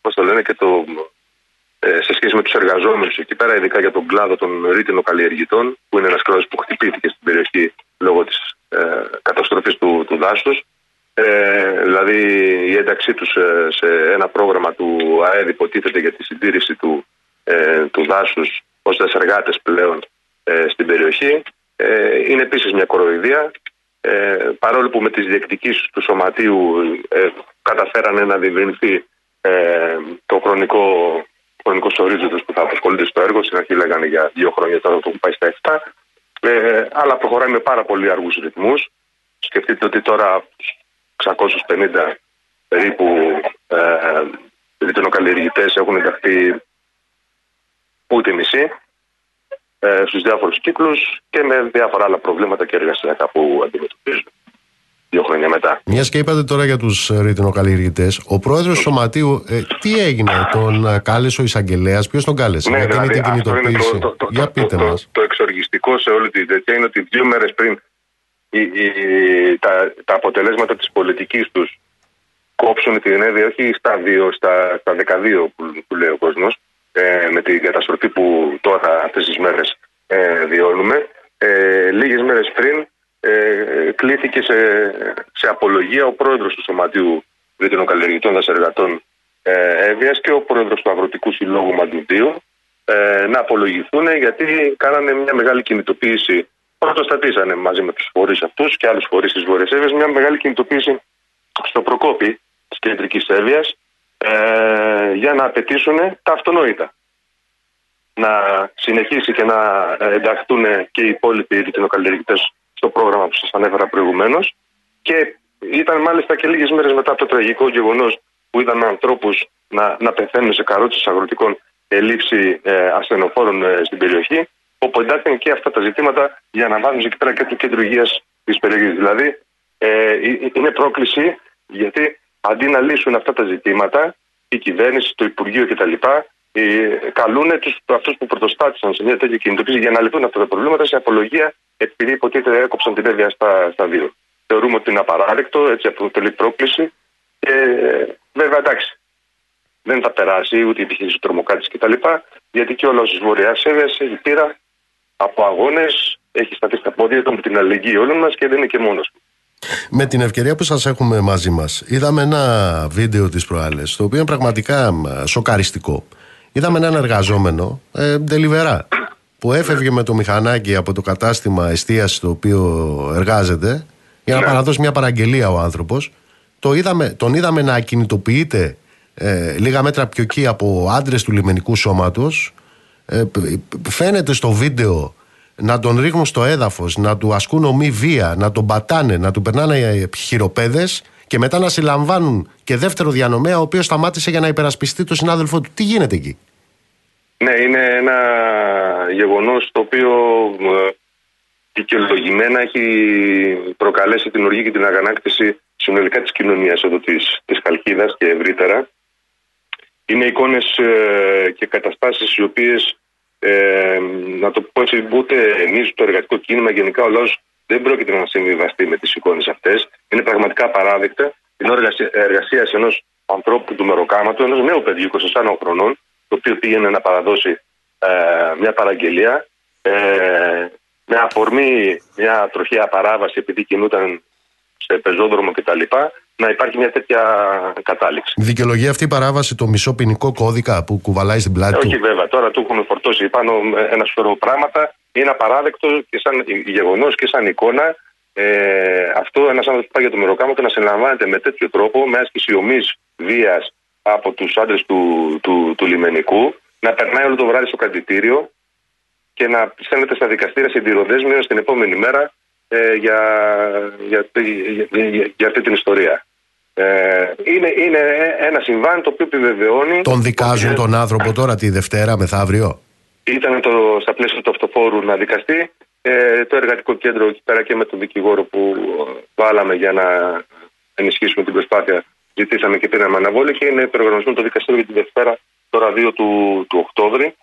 πώς το λένε, και το, ε, σε σχέση με τους εργαζόμενους εκεί πέρα, ειδικά για τον κλάδο των ρήτινοκαλλιεργητών, που είναι ένας κλάδος που χτυπήθηκε στην περιοχή λόγω της ε, καταστροφής του, του δάσους. Ε, δηλαδή η ένταξή τους ε, σε ένα πρόγραμμα του ΑΕΔ υποτίθεται για τη συντήρηση του, ε, του δάσους ως εργάτες πλέον ε, στην περιοχή. Ε, είναι επίσης μια κοροϊδία ε, παρόλο που με τις διεκδικήσεις του σωματείου ε, καταφέρανε να διευρυνθεί ε, το χρονικό, χρονικό ορίζοντας που θα απασχολείται στο έργο. Στην αρχή λέγανε για δύο χρόνια, τώρα το έχουν πάει στα 7. Ε, αλλά προχωράει με πάρα πολύ αργούς ρυθμούς. Σκεφτείτε ότι τώρα 650 περίπου ε, ρητονοκαλλιεργητές έχουν ενταχθεί ούτε μισή ε, στους διάφορους κύκλους και με διάφορα άλλα προβλήματα και εργασιακά που αντιμετωπίζουν δύο χρόνια μετά. Μιας και είπατε τώρα για τους ρητινοκαλλιεργητές, ο πρόεδρος του Σωματείου, ε, τι έγινε, τον ε, κάλεσε ο εισαγγελέας, ποιος τον κάλεσε, Ναι, γιατί είναι δηλαδή την αυτό είναι κινητοποίηση. το, το, το, Για το, πείτε το, μας. το, εξοργιστικό σε όλη την τέτοια είναι ότι δύο μέρες πριν η, η, τα, τα αποτελέσματα της πολιτικής τους κόψουν την ένδυα όχι στα, δύο, στα, στα 12 που, που λέει ο κόσμος ε, με την καταστροφή που τώρα αυτές τις μέρες ε, βιώνουμε ε, λίγες μέρες πριν ε, κλήθηκε σε, σε απολογία ο πρόεδρος του Σωματείου Βιτρινοκαλλιεργητών Δασεργατών ε, Εύβοιας και ο πρόεδρος του Αγροτικού Συλλόγου Μαντουντίου ε, να απολογηθούν γιατί κάνανε μια μεγάλη κινητοποίηση. Πρωτοστατήσανε μαζί με τους φορείς αυτούς και άλλους φορείς της Βόρειας Εύβοιας μια μεγάλη κινητοποίηση στο Προκόπη της κεντρικής Εύβοιας ε, για να απαιτήσουν τα αυτονόητα. Να συνεχίσει και να ενταχθούν και οι υπόλοιποι ρητινοκαλλιεργητέ στο πρόγραμμα που σας ανέφερα προηγουμένως. Και ήταν μάλιστα και λίγες μέρες μετά από το τραγικό γεγονός που είδαμε ανθρώπους να, να πεθαίνουν σε καρότσες αγροτικών ελήψη ε, ασθενοφόρων ε, στην περιοχή, όπου εντάχθηκαν και αυτά τα ζητήματα για να βάζουν εκεί πέρα και το κέντρο υγείας της περιοχής. Δηλαδή, ε, ε, είναι πρόκληση γιατί αντί να λύσουν αυτά τα ζητήματα, η κυβέρνηση, το Υπουργείο κτλ. Ε, καλούν αυτούς που πρωτοστάτησαν σε μια τέτοια κινητοποίηση για να λυθούν αυτά τα προβλήματα σε απολογία, επειδή υποτίθεται έκοψαν την έβεια στα, στα δύο. Θεωρούμε ότι είναι απαράδεκτο, έτσι αποτελεί πρόκληση. Και ε, βέβαια εντάξει, δεν θα περάσει ούτε η επιχείρηση του τρομοκράτης κτλ. Γιατί και ο λαός της Βορειά Εύβοιας έχει πείρα από αγώνες, έχει σταθεί στα πόδια του με την αλληλεγγύη όλων μας και δεν είναι και μόνος του. Με την ευκαιρία που σας έχουμε μαζί μας, είδαμε ένα βίντεο της προάλλες, το οποίο είναι πραγματικά μ, σοκαριστικό. Είδαμε έναν εργαζόμενο, ε, ντελιβερά, που έφευγε με το μηχανάκι από το κατάστημα εστίασης στο οποίο εργάζεται, για να Ναι. παραδώσει μια παραγγελία ο άνθρωπος. Το είδαμε, τον είδαμε να ακινητοποιείται ε, λίγα μέτρα πιο εκεί από άντρες του λιμενικού σώματος. Ε, π- π- φαίνεται στο βίντεο να τον ρίχνουν στο έδαφος, να του ασκούν ομή βία, να τον πατάνε, να του περνάνε ε, χειροπέδες και μετά να συλλαμβάνουν και δεύτερο διανομέα ο οποίος σταμάτησε για να υπερασπιστεί τον συνάδελφό του. Τι γίνεται εκεί; Ναι, είναι ένα γεγονός το οποίο ε, δικαιολογημένα έχει προκαλέσει την οργή και την αγανάκτηση συνολικά της κοινωνίας εδώ της, της Χαλκίδας και ευρύτερα. Είναι εικόνες ε, και καταστάσεις οι οποίες, ε, να το πω έτσι, ούτε εμείς το εργατικό κίνημα, γενικά ο λαός δεν πρόκειται να συμβιβαστεί με τις εικόνες αυτές. Είναι πραγματικά απαράδεκτα. Την ώρα εργασίας ενός ανθρώπου του μεροκάματου, ενός νέου παιδιού 24 χρονών, το οποίο πήγαινε να παραδώσει ε, μια παραγγελία, ε, με αφορμή μια τροχαία παράβαση επειδή κινούταν σε πεζόδρομο κτλ. Να υπάρχει μια τέτοια κατάληξη. Δικαιολογεί αυτή η παράβαση το μισό ποινικό κώδικα που κουβαλάει στην πλάτη Ε, του; όχι βέβαια, τώρα του έχουν φορτώσει πάνω ένα σωρό πράγματα. Είναι απαράδεκτο και σαν γεγονός και σαν εικόνα. Ε, αυτό ένας άνθρωπος που πάει για το μεροκάματο να συλλαμβάνεται με τέτοιο τρόπο, με άσκηση ομής βίας από τους άντρες του, του, του, λιμενικού, να περνάει όλο το βράδυ στο κρατητήριο και να στέλνεται στα δικαστήρια συντηροδέσμιο την επόμενη μέρα ε, για, για, για, για, για αυτή την ιστορία. Ε, είναι, είναι ένα συμβάν το οποίο επιβεβαιώνει. Τον δικάζουν τον άνθρωπο τώρα τη Δευτέρα μεθαύριο; Ήταν το, στα πλαίσια του αυτοφόρου να δικαστεί. Ε, το εργατικό κέντρο εκεί πέρα και με τον δικηγόρο που βάλαμε για να ενισχύσουμε την προσπάθεια, ζητήσαμε και πήραμε αναβόλη και είναι προγραμματισμένο το δικαστήριο για τη Δευτέρα, τώρα 2 του, του Οκτώβρη.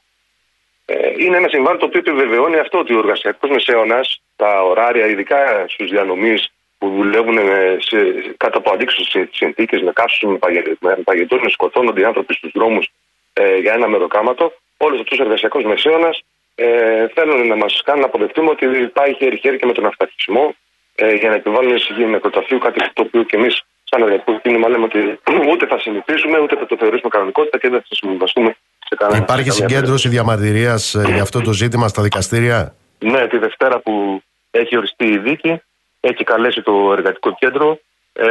Ε, είναι ένα συμβάν το οποίο επιβεβαιώνει αυτό ότι ο εργασιακό μεσαίωνας, τα ωράρια, ειδικά στους διανομή που δουλεύουν σε, κάτω από αντίξωες συνθήκες, με κάσου, με, με παγετού, με σκοτώνονται οι άνθρωποι στους δρόμους ε, για ένα μεροκάματο, όλος αυτός ο εργασιακό μεσαίωνας ε, θέλουν να μας κάνουν να αποδεχτούμε ότι πάει χέρι-χέρι και με τον αυταρχισμό ε, για να επιβάλλουν εισηγή νεκροταφείου, κάτι το οποίο και εμείς, σαν εργατικό κίνημα, λέμε ότι ούτε θα συνηθίσουμε, ούτε θα το θεωρήσουμε κανονικότητα και δεν θα συμβαστούμε σε κανένα. Υπάρχει σε καμία συγκέντρωση διαμαρτυρίας για αυτό το ζήτημα στα δικαστήρια; ναι, τη Δευτέρα που έχει οριστεί η δίκη, έχει καλέσει το εργατικό κέντρο. Ε,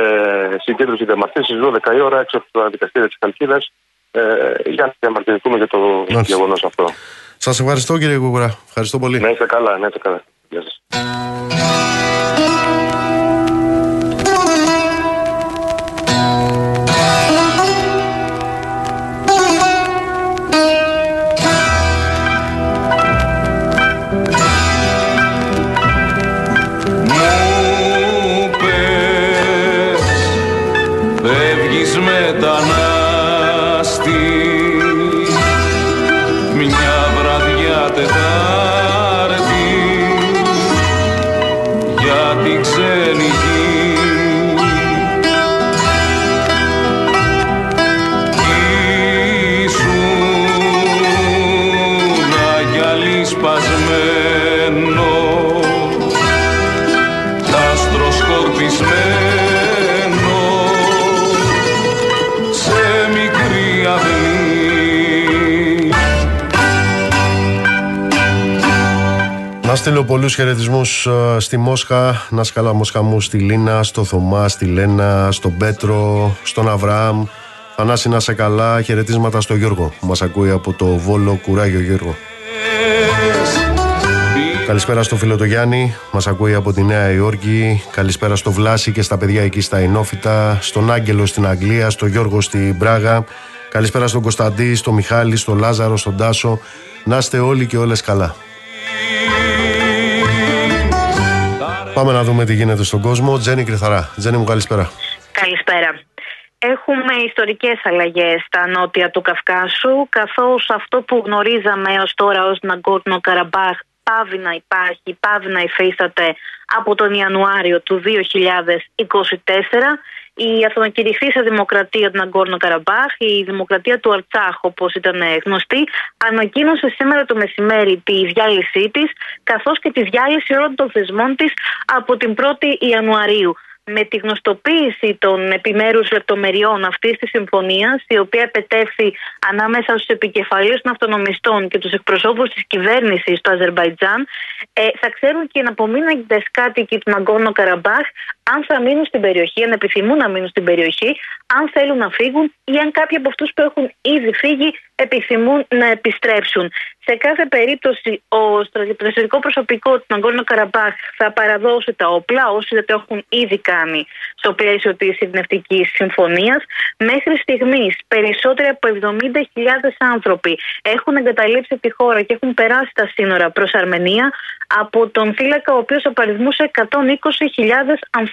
συγκέντρωση διαμαρτύρηση στις 12 η ώρα έξω από τα δικαστήρια της Καλκίδας ε, για να διαμαρτυρηθούμε για το Μάλιστα. γεγονός αυτό. Σας ευχαριστώ κύριε Κούκουρα. Ευχαριστώ πολύ. Να είστε καλά, να είστε καλά. Γεια σας. Φεύγεις στείλω πολλούς χαιρετισμούς στη Μόσχα. Να σκαλά Μόσχα μου στη Λίνα, στο Θωμά, στη Λένα, στον Πέτρο, στον Αβραάμ. Θανάση να σε καλά. Χαιρετίσματα στο Γιώργο που μας ακούει από το Βόλο. Κουράγιο Γιώργο. Καλησπέρα στο φίλο το Γιάννη, μας ακούει από τη Νέα Υόρκη. Καλησπέρα στο Βλάση και στα παιδιά εκεί στα Ινόφυτα. Στον Άγγελο στην Αγγλία, στο Γιώργο στην Πράγα. Καλησπέρα στον Κωνσταντή, στον Μιχάλη, στον Λάζαρο, στον Τάσο. Να είστε όλοι και όλες καλά. Πάμε να δούμε τι γίνεται στον κόσμο. Τζένι Κρυθαρά. Τζένι μου καλησπέρα. Καλησπέρα. Έχουμε ιστορικές αλλαγές στα νότια του Καυκάσου, καθώς αυτό που γνωρίζαμε έως τώρα ως Ναγκόρνο Καραμπάχ πάβει να υπάρχει, πάβει να υφίσταται από τον Ιανουάριο του 2024. Η αυτονακηρυχθήσα δημοκρατία του Ναγκόρνο Καραμπάχ, η δημοκρατία του Αρτσάχ, όπως ήταν γνωστή, ανακοίνωσε σήμερα το μεσημέρι τη διάλυσή της, καθώς και τη διάλυση όλων των θεσμών της από την 1η Ιανουαρίου. Με τη γνωστοποίηση των επιμέρους λεπτομεριών αυτής της συμφωνίας η οποία επετέφθη ανάμεσα στους επικεφαλείς των αυτονομιστών και τους εκπροσώπους της κυβέρνησης του Αζερβαϊτζάν ε, θα ξέρουν και οι αναπομείνοντες κάτοικοι του Ναγκόρνο Καραμπάχ αν θα μείνουν στην περιοχή, αν επιθυμούν να μείνουν στην περιοχή, αν θέλουν να φύγουν ή αν κάποιοι από αυτούς που έχουν ήδη φύγει επιθυμούν να επιστρέψουν. Σε κάθε περίπτωση, ο στρατιωτικό προσωπικό του Ναγκόρνο Καραμπάχ θα παραδώσει τα όπλα, όσοι δεν το έχουν ήδη κάνει στο πλαίσιο της Ειρηνευτικής Συμφωνίας. Μέχρι στιγμής, περισσότεροι από 70.000 άνθρωποι έχουν εγκαταλείψει τη χώρα και έχουν περάσει τα σύνορα προς Αρμενία από τον φύλακα, ο οποίος απαριθμούσε 120.000 ανθρώπου.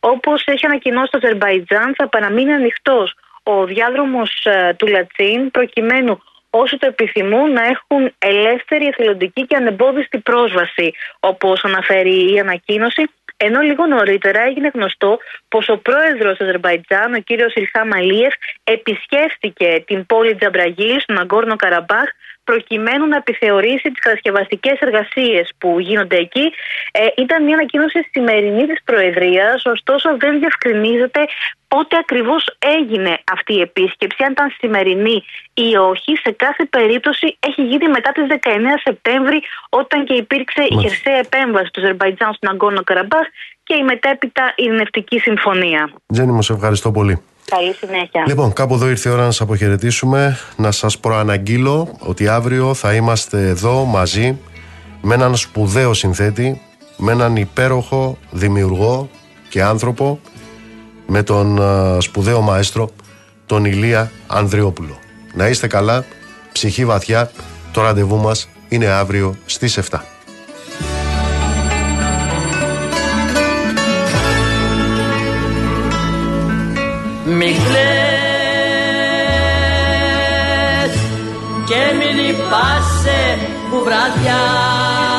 Όπως έχει ανακοινώσει το Αζερβαϊτζάν, θα παραμείνει ανοιχτός ο διάδρομος ε, του Λατσίν προκειμένου όσοι το επιθυμούν να έχουν ελεύθερη, εθελοντική και ανεμπόδιστη πρόσβαση, όπως αναφέρει η ανακοίνωση. Ενώ λίγο νωρίτερα έγινε γνωστό πως ο πρόεδρος του Αζερβαϊτζάν, ο κύριος Ιλχά Μαλίεφ, επισκέφθηκε την πόλη Τζαμπραγίλ, στον Αγκόρνο Καραμπάχ, προκειμένου να επιθεωρήσει τις κατασκευαστικές εργασίες που γίνονται εκεί. Ε, ήταν μια ανακοίνωση σημερινή της Προεδρίας, ωστόσο δεν διευκρινίζεται πότε ακριβώς έγινε αυτή η επίσκεψη, αν ήταν σημερινή ή όχι. Σε κάθε περίπτωση έχει γίνει μετά τις 19 Σεπτέμβρη, όταν και υπήρξε η χερσαία επέμβαση του Αζερβαϊτζάν στον Αγκόνο Καραμπάχ και η μετέπειτα ειρηνευτική συμφωνία. Τζέννη, μου σε ευχαριστώ πολύ. Καλή συνέχεια. Λοιπόν, κάπου εδώ ήρθε η ώρα να σας αποχαιρετήσουμε. Να σας προαναγγείλω ότι αύριο θα είμαστε εδώ μαζί με έναν σπουδαίο συνθέτη, με έναν υπέροχο δημιουργό και άνθρωπο, με τον σπουδαίο μαέστρο, τον Ηλία Ανδριόπουλο. Να είστε καλά, ψυχή βαθιά, το ραντεβού μας είναι αύριο στις 7. Μη κλαις. Και μην λυπάσαι που βραδιάζει